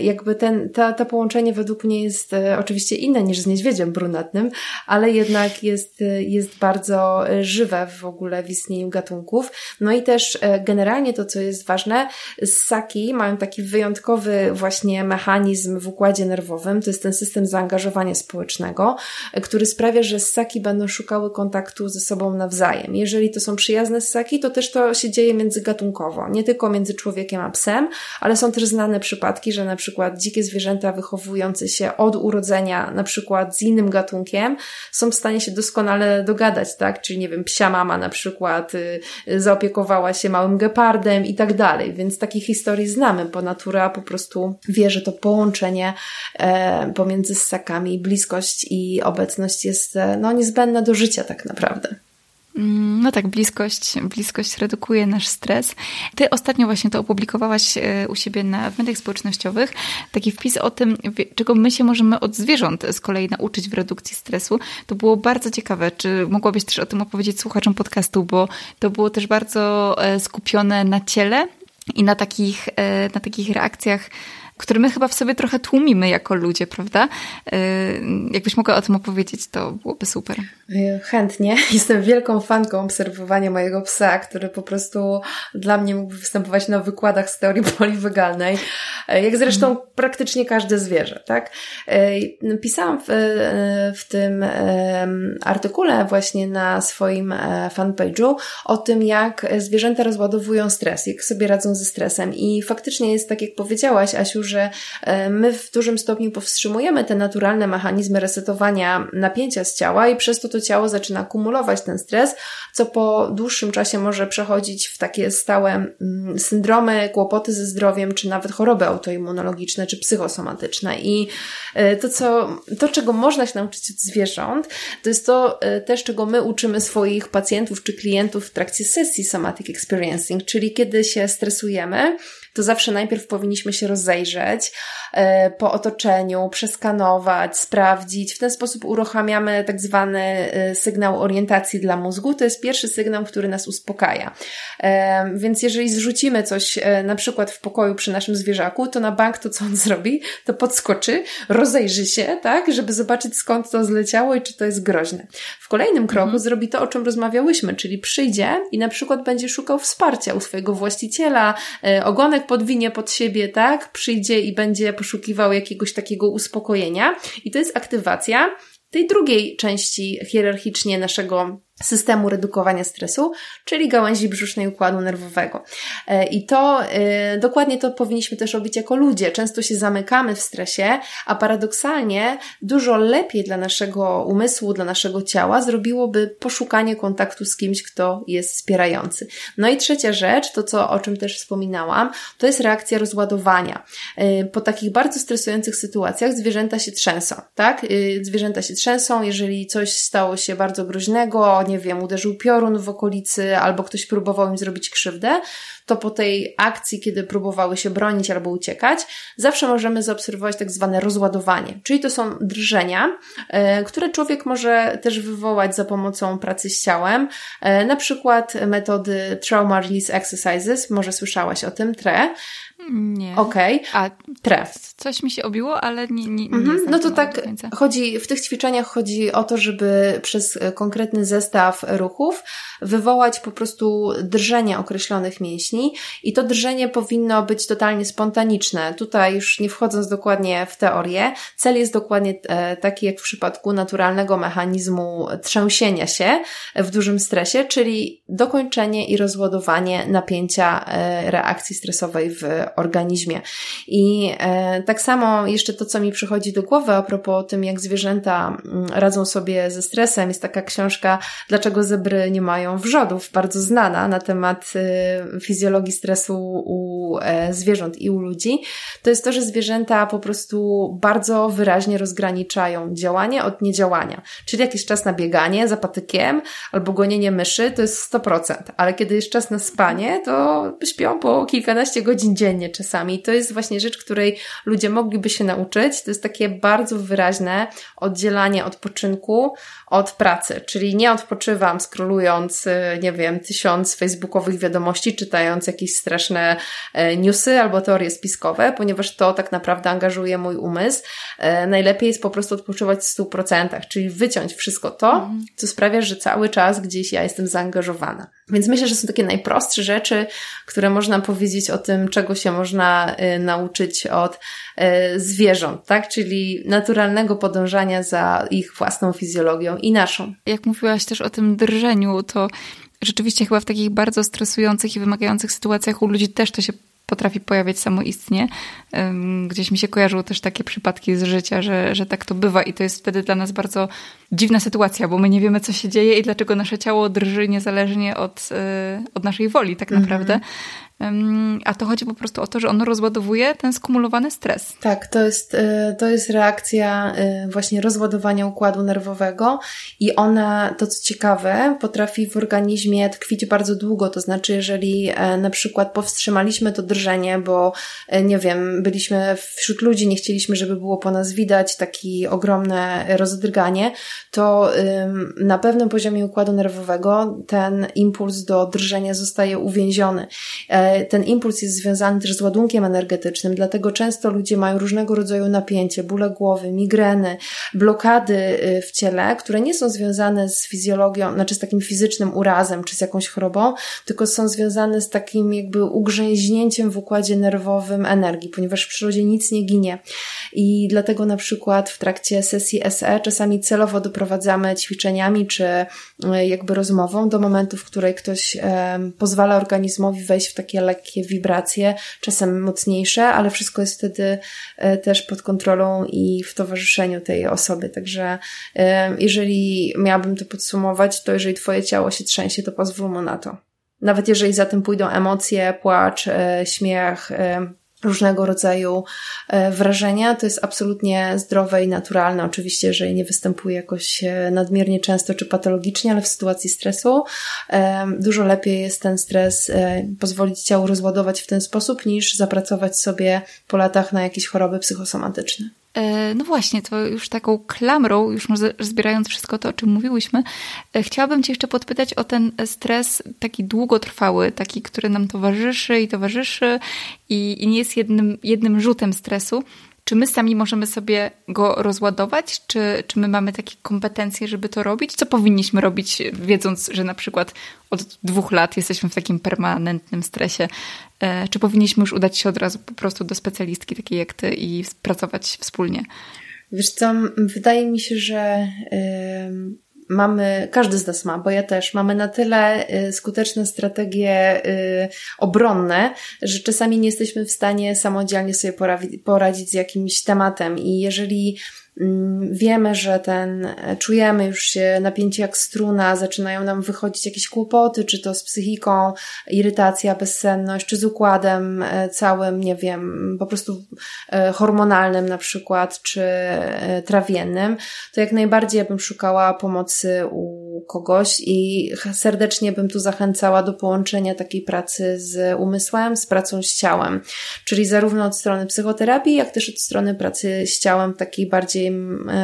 Speaker 2: Jakby ten, ta, to połączenie według mnie jest oczywiście inne niż z niedźwiedziem brunatnym, ale jednak jest, jest bardzo żywe w ogóle w istnieniu gatunków. No i też e, generalnie to, co jest ważne, ssaki mają taki wyjątkowy właśnie mechanizm w układzie nerwowym, to jest ten system zaangażowania społecznego, e, który sprawia, że ssaki będą szukały kontaktu ze sobą nawzajem. Jeżeli to są przyjazne ssaki, to też to się dzieje międzygatunkowo, nie tylko między człowiekiem a psem, ale są też znane przypadki, że na przykład dzikie zwierzęta wychowujące się od urodzenia, na przykład z innym gatunkiem, są w stanie się doskonale dogadać, tak? Czyli nie wiem, psia mama na przykład przykład y, zaopiekowała się małym gepardem i tak dalej. Więc takich historii znamy, bo natura po prostu wie, że to połączenie e, pomiędzy ssakami, bliskość i obecność jest e, no, niezbędne do życia tak naprawdę.
Speaker 1: No tak, bliskość, bliskość redukuje nasz stres. Ty ostatnio właśnie to opublikowałaś e, u siebie na, w mediach społecznościowych. Taki wpis o tym, czego my się możemy od zwierząt z kolei nauczyć w redukcji stresu. To było bardzo ciekawe. Czy mogłabyś też o tym opowiedzieć słuchaczom podcastu, bo to było też bardzo e, skupione na ciele i na takich, e, na takich reakcjach który my chyba w sobie trochę tłumimy jako ludzie, prawda? Y, jakbyś mogła o tym opowiedzieć, to byłoby super.
Speaker 2: Y, chętnie. Jestem wielką fanką obserwowania mojego psa, który po prostu dla mnie mógłby występować na wykładach z teorii poliwygalnej, y, jak zresztą mhm. praktycznie każde zwierzę, tak? Pisałam w, w tym artykule właśnie na swoim e, fanpage'u o tym, jak zwierzęta rozładowują stres, jak sobie radzą ze stresem i faktycznie jest tak, jak powiedziałaś, Asiu, że e, my w dużym stopniu powstrzymujemy te naturalne mechanizmy resetowania napięcia z ciała i przez to to ciało zaczyna kumulować ten stres, co po dłuższym czasie może przechodzić w takie stałe mm, syndromy, kłopoty ze zdrowiem, czy nawet choroby autoimmunologiczne, czy psychosomatyczne. I e, to, co, to, czego można się nauczyć od zwierząt, to jest to e, też, czego my uczymy swoich pacjentów czy klientów w trakcie sesji somatic experiencing, czyli kiedy się stresujemy, to zawsze najpierw powinniśmy się rozejrzeć e, po otoczeniu, przeskanować, sprawdzić. W ten sposób uruchamiamy tak zwany e, sygnał orientacji dla mózgu. To jest pierwszy sygnał, który nas uspokaja. E, więc jeżeli zrzucimy coś na przykład w pokoju przy naszym zwierzaku, to na bank to co on zrobi? To podskoczy, rozejrzy się, tak, żeby zobaczyć skąd to zleciało i czy to jest groźne. W kolejnym kroku mhm. zrobi to, o czym rozmawiałyśmy, czyli przyjdzie i na przykład będzie szukał wsparcia u swojego właściciela, ogonek podwinie pod siebie, tak? Przyjdzie i będzie poszukiwał jakiegoś takiego uspokojenia. I to jest aktywacja tej drugiej części hierarchicznie naszego systemu redukowania stresu, czyli gałęzi brzusznej układu nerwowego. E, I to e, dokładnie to powinniśmy też robić jako ludzie. Często się zamykamy w stresie, a paradoksalnie dużo lepiej dla naszego umysłu, dla naszego ciała zrobiłoby poszukanie kontaktu z kimś, kto jest wspierający. No i trzecia rzecz, to co, o czym też wspominałam, to jest reakcja rozładowania. E, po takich bardzo stresujących sytuacjach zwierzęta się trzęsą, tak? Zwierzęta się trzęsą, jeżeli coś stało się bardzo groźnego, nie wiem, uderzył piorun w okolicy albo ktoś próbował im zrobić krzywdę, to po tej akcji, kiedy próbowały się bronić albo uciekać, zawsze możemy zaobserwować tak zwane rozładowanie. Czyli to są drżenia, e, które człowiek może też wywołać za pomocą pracy z ciałem, e, na przykład metody Trauma Release Exercises, może słyszałaś o tym, TRE,
Speaker 1: Nie.
Speaker 2: Okej. Okay. A tre.
Speaker 1: Coś mi się obiło, ale nie, nie, nie mhm.
Speaker 2: No to tak chodzi, w tych ćwiczeniach chodzi o to, żeby przez konkretny zestaw ruchów wywołać po prostu drżenie określonych mięśni i to drżenie powinno być totalnie spontaniczne. Tutaj już nie wchodząc dokładnie w teorię, cel jest dokładnie e, taki jak w przypadku naturalnego mechanizmu trzęsienia się w dużym stresie, czyli dokończenie i rozładowanie napięcia e, reakcji stresowej w organizmie. I e, tak samo jeszcze to, co mi przychodzi do głowy a propos tym, jak zwierzęta mm, radzą sobie ze stresem, jest taka książka Dlaczego zebry nie mają wrzodów, bardzo znana na temat y, fizjologii stresu u e, zwierząt i u ludzi. To jest to, że zwierzęta po prostu bardzo wyraźnie rozgraniczają działanie od niedziałania. Czyli jakiś czas na bieganie za patykiem albo gonienie myszy to jest 100%, ale kiedy jest czas na spanie, to śpią po kilkanaście godzin dziennie czasami. To jest właśnie rzecz, której ludzie mogliby się nauczyć. To jest takie bardzo wyraźne oddzielanie odpoczynku od pracy, czyli nie odpoczywam skrolując, y, nie wiem, tysiąc facebookowych wiadomości, czytając jakieś straszne e, newsy albo teorie spiskowe, ponieważ to tak naprawdę angażuje mój umysł. E, najlepiej jest po prostu odpoczywać w stu procentach, czyli wyciąć wszystko to, mhm. co sprawia, że cały czas gdzieś ja jestem zaangażowana. Więc myślę, że są takie najprostsze rzeczy, które można powiedzieć o tym, czego się można y, nauczyć od y, zwierząt, tak? Czyli naturalnego podążania za ich własną fizjologią i naszą.
Speaker 1: Jak mówiłaś też o tym drżeniu, to rzeczywiście chyba w takich bardzo stresujących i wymagających sytuacjach u ludzi też to się potrafi pojawiać samoistnie. Gdzieś mi się kojarzyły też takie przypadki z życia, że, że tak to bywa i to jest wtedy dla nas bardzo dziwna sytuacja, bo my nie wiemy, co się dzieje i dlaczego nasze ciało drży niezależnie od, y, od naszej woli tak mhm. naprawdę. A to chodzi po prostu o to, że ono rozładowuje ten skumulowany stres.
Speaker 2: Tak, to jest, y, to jest reakcja y, właśnie rozładowania układu nerwowego i ona, to co ciekawe, potrafi w organizmie tkwić bardzo długo. To znaczy, jeżeli e, na przykład powstrzymaliśmy to drżenie, bo e, nie wiem, byliśmy wśród ludzi, nie chcieliśmy, żeby było po nas widać takie ogromne rozdrganie, to na pewnym poziomie układu nerwowego ten impuls do drżenia zostaje uwięziony e, ten impuls jest związany też z ładunkiem energetycznym, dlatego często ludzie mają różnego rodzaju napięcie, bóle głowy, migreny, blokady y, w ciele, które nie są związane z fizjologią, znaczy z takim fizycznym urazem czy z jakąś chorobą, tylko są związane z takim jakby ugrzęźnięciem w układzie nerwowym energii, ponieważ w przyrodzie nic nie ginie. I dlatego na przykład w trakcie sesji SE czasami celowo doprowadzamy ćwiczeniami czy y, jakby rozmową do momentu, w której ktoś pozwala organizmowi wejść w takie lekkie wibracje, czasem mocniejsze, ale wszystko jest wtedy e, też pod kontrolą i w towarzyszeniu tej osoby. Także e, jeżeli miałabym to podsumować, to jeżeli Twoje ciało się trzęsie, to pozwól mu na to. Nawet jeżeli za tym pójdą emocje, płacz, e, śmiech, różnego rodzaju e, wrażenia. To jest absolutnie zdrowe i naturalne. Oczywiście, jeżeli nie występuje jakoś e, nadmiernie często czy patologicznie, ale w sytuacji stresu e, dużo lepiej jest ten stres pozwolić ciału rozładować w ten sposób, niż zapracować sobie po latach na jakieś choroby psychosomatyczne.
Speaker 1: E, no właśnie, to już taką klamrą, już zbierając wszystko to, o czym mówiłyśmy, e, chciałabym Cię jeszcze podpytać o ten stres taki długotrwały, taki, który nam towarzyszy i towarzyszy i, i nie jest jednym, jednym rzutem stresu. Czy my sami możemy sobie go rozładować? Czy, czy my mamy takie kompetencje, żeby to robić? Co powinniśmy robić, wiedząc, że na przykład od dwóch lat jesteśmy w takim permanentnym stresie? E, czy powinniśmy już udać się od razu po prostu do specjalistki takiej jak ty i pracować wspólnie?
Speaker 2: Wiesz co, wydaje mi się, że mamy, każdy z nas ma, bo ja też, mamy na tyle y, skuteczne strategie y, obronne, że czasami nie jesteśmy w stanie samodzielnie sobie poradzić z jakimś tematem. I jeżeli wiemy, że ten, e, czujemy już się napięcie jak struna, zaczynają nam wychodzić jakieś kłopoty, czy to z psychiką, irytacja, bezsenność, czy z układem e, całym, nie wiem, po prostu e, hormonalnym na przykład, czy trawiennym, to jak najbardziej ja bym szukała pomocy u kogoś i serdecznie bym tu zachęcała do połączenia takiej pracy z umysłem, z pracą z ciałem, czyli zarówno od strony psychoterapii, jak też od strony pracy z ciałem takiej bardziej bardziej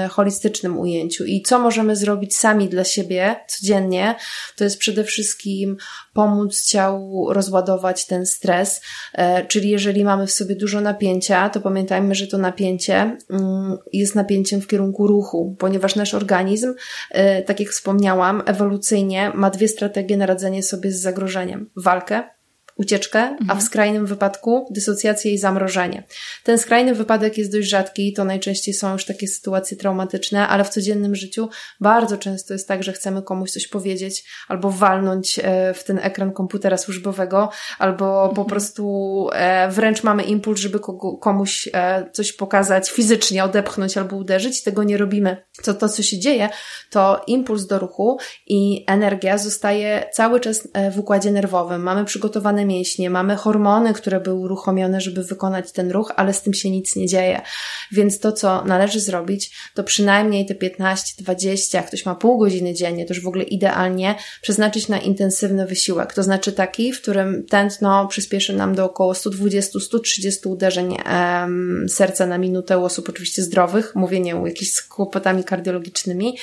Speaker 2: e, holistycznym ujęciu. I co możemy zrobić sami dla siebie codziennie, to jest przede wszystkim pomóc ciału rozładować ten stres. E, czyli jeżeli mamy w sobie dużo napięcia, to pamiętajmy, że to napięcie mm, jest napięciem w kierunku ruchu, ponieważ nasz organizm, e, tak jak wspomniałam, ewolucyjnie ma dwie strategie na radzenie sobie z zagrożeniem. Walkę ucieczkę, mhm. a w mhm. skrajnym wypadku dysocjację i zamrożenie. Ten skrajny wypadek jest dość rzadki, to najczęściej są już takie sytuacje traumatyczne, ale w codziennym życiu bardzo często jest tak, że chcemy komuś coś powiedzieć albo walnąć e, w ten ekran komputera służbowego, albo mhm. po prostu e, wręcz mamy impuls, żeby komuś e, coś pokazać fizycznie, odepchnąć albo uderzyć. Tego nie robimy. Co to, co się dzieje, to impuls do ruchu i energia zostaje cały czas w układzie nerwowym. Mamy przygotowane mięśnie, mamy hormony, które były uruchomione, żeby wykonać ten ruch, ale z tym się nic nie dzieje. Więc to, co należy zrobić, to przynajmniej te 15, 20, jak ktoś ma pół godziny dziennie, to już w ogóle idealnie przeznaczyć na intensywny wysiłek. To znaczy taki, w którym tętno przyspieszy nam do około 120-130 uderzeń em, serca na minutę u osób oczywiście zdrowych, mówię nie u jakichś z kłopotami kardiologicznymi.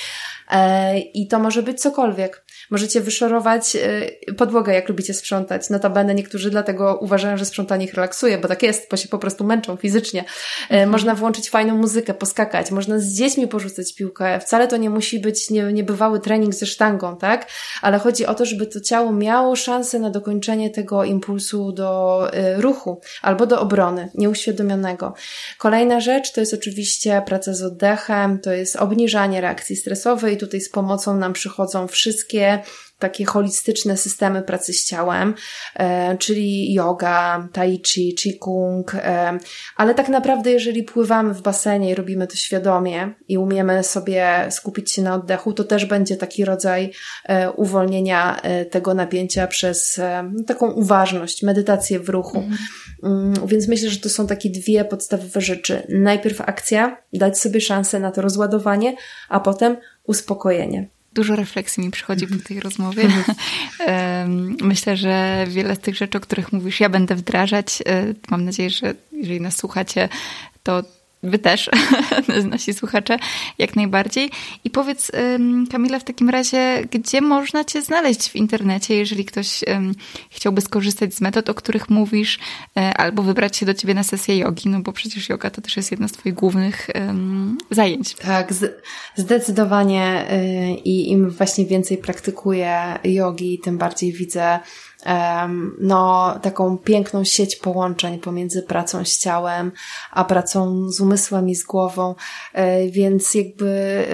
Speaker 2: E, I to może być cokolwiek. Możecie wyszorować e, podłogę, jak lubicie sprzątać. Notabene niektórzy dlatego uważają, że sprzątanie ich relaksuje, bo tak jest, bo się po prostu męczą fizycznie. E, mhm. Można włączyć fajną muzykę, poskakać, można z dziećmi porzucać piłkę. Wcale to nie musi być nie, niebywały trening ze sztangą, tak? Ale chodzi o to, żeby to ciało miało szansę na dokończenie tego impulsu do y, ruchu albo do obrony nieuświadomionego. Kolejna rzecz to jest oczywiście praca z oddechem, to jest obniżanie reakcji stresowej. Tutaj z pomocą nam przychodzą wszystkie takie holistyczne systemy pracy z ciałem, e, czyli yoga, tai chi, qigong, e, ale tak naprawdę jeżeli pływamy w basenie i robimy to świadomie i umiemy sobie skupić się na oddechu, to też będzie taki rodzaj e, uwolnienia tego napięcia przez e, taką uważność, medytację w ruchu. Mhm. Mm, więc myślę, że to są takie dwie podstawowe rzeczy. Najpierw akcja, dać sobie szansę na to rozładowanie, a potem uspokojenie
Speaker 1: dużo refleksji mi przychodzi po tej rozmowie. Myślę, że wiele z tych rzeczy, o których mówisz, ja będę wdrażać. E, mam nadzieję, że jeżeli nas słuchacie, to Wy też, nasi słuchacze, jak najbardziej. I powiedz, Kamila, w takim razie, gdzie można Cię znaleźć w internecie, jeżeli ktoś chciałby skorzystać z metod, o których mówisz, e, albo wybrać się do Ciebie na sesję jogi, no bo przecież yoga to też jest jedno z Twoich głównych zajęć.
Speaker 2: Tak, zdecydowanie y, i im właśnie więcej praktykuję jogi, tym bardziej widzę no, taką piękną sieć połączeń pomiędzy pracą z ciałem, a pracą z umysłem i z głową, e, więc jakby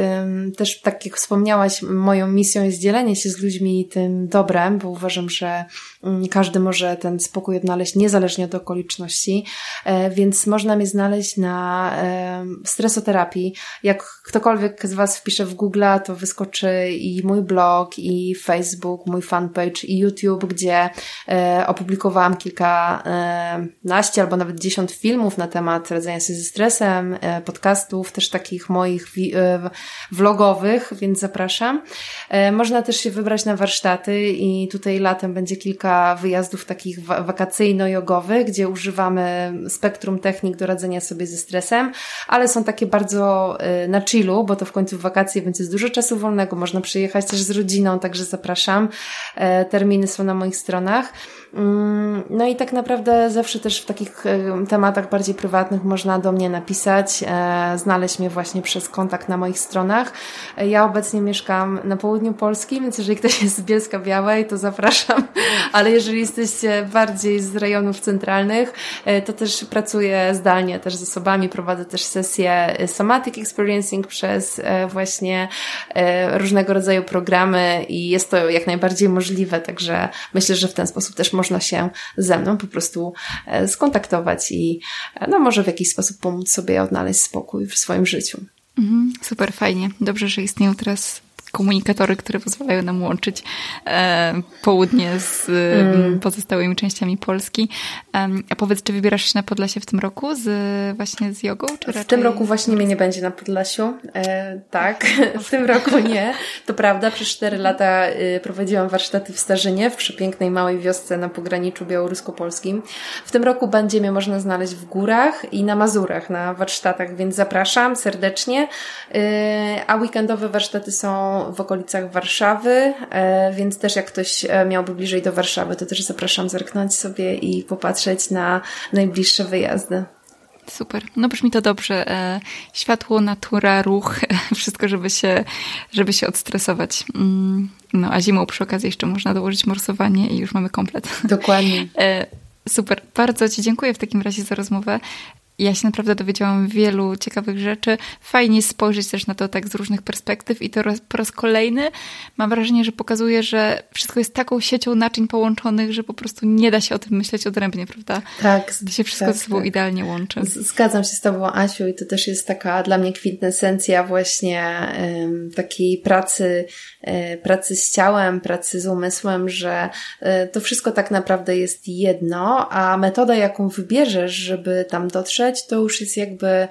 Speaker 2: też tak jak wspomniałaś, moją misją jest dzielenie się z ludźmi tym dobrem, bo uważam, że mm, każdy może ten spokój odnaleźć niezależnie od okoliczności, e, więc można mnie znaleźć na stresoterapii. Jak ktokolwiek z Was wpisze w Google, to wyskoczy i mój blog, i Facebook, mój fanpage, i YouTube, gdzie e, opublikowałam kilkanaście albo nawet dziesiąt filmów na temat radzenia sobie ze stresem, e, podcastów, też takich moich e, vlogowych, więc zapraszam. E, można też się wybrać na warsztaty i tutaj latem będzie kilka wyjazdów takich wakacyjno-jogowych, gdzie używamy spektrum technik do radzenia sobie ze stresem, ale są takie bardzo na chillu, bo to w końcu wakacje, więc jest dużo czasu wolnego, można przyjechać też z rodziną, także zapraszam. Terminy są na moich stronach. Mm, no i tak naprawdę zawsze też w takich e, tematach bardziej prywatnych można do mnie napisać, e, znaleźć mnie właśnie przez kontakt na moich stronach. E, ja obecnie mieszkam na południu Polski, więc jeżeli ktoś jest z Bielska Białej, to zapraszam, ale jeżeli jesteście bardziej z rejonów centralnych, to też pracuję zdalnie też z osobami, prowadzę też sesje somatic experiencing przez właśnie różnego rodzaju programy i jest to jak najbardziej możliwe, także myślę, że w ten sposób też można się ze mną po prostu e, skontaktować i e, no może w jakiś sposób pomóc sobie odnaleźć spokój w swoim życiu.
Speaker 1: Mhm, super fajnie. Dobrze, że istnieją teraz komunikatory, które pozwalają nam łączyć e, południe z mm. pozostałymi częściami Polski. E, a powiedz, czy wybierasz się na Podlasie w tym roku z, właśnie z jogą? Czy
Speaker 2: w tym roku właśnie mnie nie będzie na Podlasiu. E, tak, w tym roku nie. To prawda, przez cztery lata y, prowadziłam warsztaty w Starzynie, w przepięknej małej wiosce na pograniczu białorusko-polskim. W tym roku będzie mnie można znaleźć w górach i na Mazurach na warsztatach, więc zapraszam serdecznie. Y, a weekendowe warsztaty są są w okolicach Warszawy, e, więc też jak ktoś e, miałby bliżej do Warszawy, to też zapraszam zerknąć sobie i popatrzeć na najbliższe wyjazdy.
Speaker 1: Super. No brzmi to dobrze. E, światło, natura, ruch, wszystko, żeby się, żeby się odstresować. Mm, no a zimą przy okazji jeszcze można dołożyć morsowanie i już mamy komplet.
Speaker 2: Dokładnie.
Speaker 1: Super. Bardzo Ci dziękuję w takim razie za rozmowę. Ja się naprawdę dowiedziałam wielu ciekawych rzeczy. Fajnie spojrzeć też na to tak z różnych perspektyw i to po raz kolejny mam wrażenie, że pokazuje, że wszystko jest taką siecią naczyń połączonych, że po prostu nie da się o tym myśleć odrębnie, prawda?
Speaker 2: Tak.
Speaker 1: To się wszystko
Speaker 2: tak,
Speaker 1: ze sobą
Speaker 2: tak.
Speaker 1: idealnie łączy.
Speaker 2: Zgadzam się z Tobą, Asiu, i to też jest taka dla mnie kwintesencja właśnie um, takiej pracy, um, pracy z ciałem, pracy z umysłem, że um, to wszystko tak naprawdę jest jedno, a metoda, jaką wybierzesz, żeby tam dotrzeć, to już jest jakby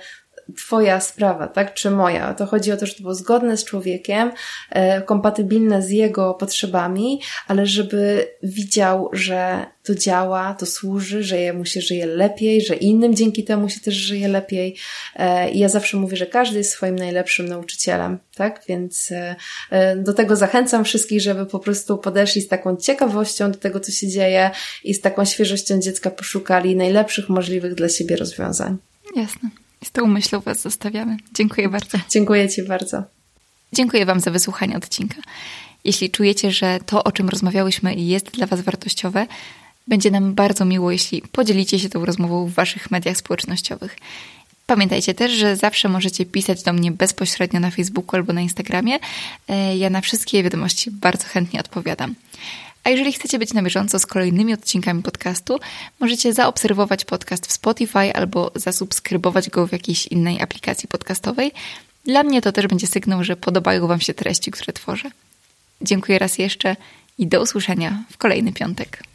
Speaker 2: Twoja sprawa, tak? Czy moja? To chodzi o to, żeby to było zgodne z człowiekiem, e, kompatybilne z jego potrzebami, ale żeby widział, że to działa, to służy, że jemu się żyje lepiej, że innym dzięki temu się też żyje lepiej. E, I ja zawsze mówię, że każdy jest swoim najlepszym nauczycielem, tak? Więc e, e do tego zachęcam wszystkich, żeby po prostu podeszli z taką ciekawością do tego, co się dzieje i z taką świeżością dziecka poszukali najlepszych możliwych dla siebie rozwiązań.
Speaker 1: Jasne. Z tą myślą Was zostawiamy. Dziękuję bardzo.
Speaker 2: Dziękuję Ci bardzo.
Speaker 1: Dziękuję Wam za wysłuchanie odcinka. Jeśli czujecie, że to, o czym rozmawiałyśmy, jest dla Was wartościowe, będzie nam bardzo miło, jeśli podzielicie się tą rozmową w Waszych mediach społecznościowych. Pamiętajcie też, że zawsze możecie pisać do mnie bezpośrednio na Facebooku albo na Instagramie. E, ja na wszystkie wiadomości bardzo chętnie odpowiadam. A jeżeli chcecie być na bieżąco z kolejnymi odcinkami podcastu, możecie zaobserwować podcast w Spotify albo zasubskrybować go w jakiejś innej aplikacji podcastowej. Dla mnie to też będzie sygnał, że podobają Wam się treści, które tworzę. Dziękuję raz jeszcze i do usłyszenia w kolejny piątek.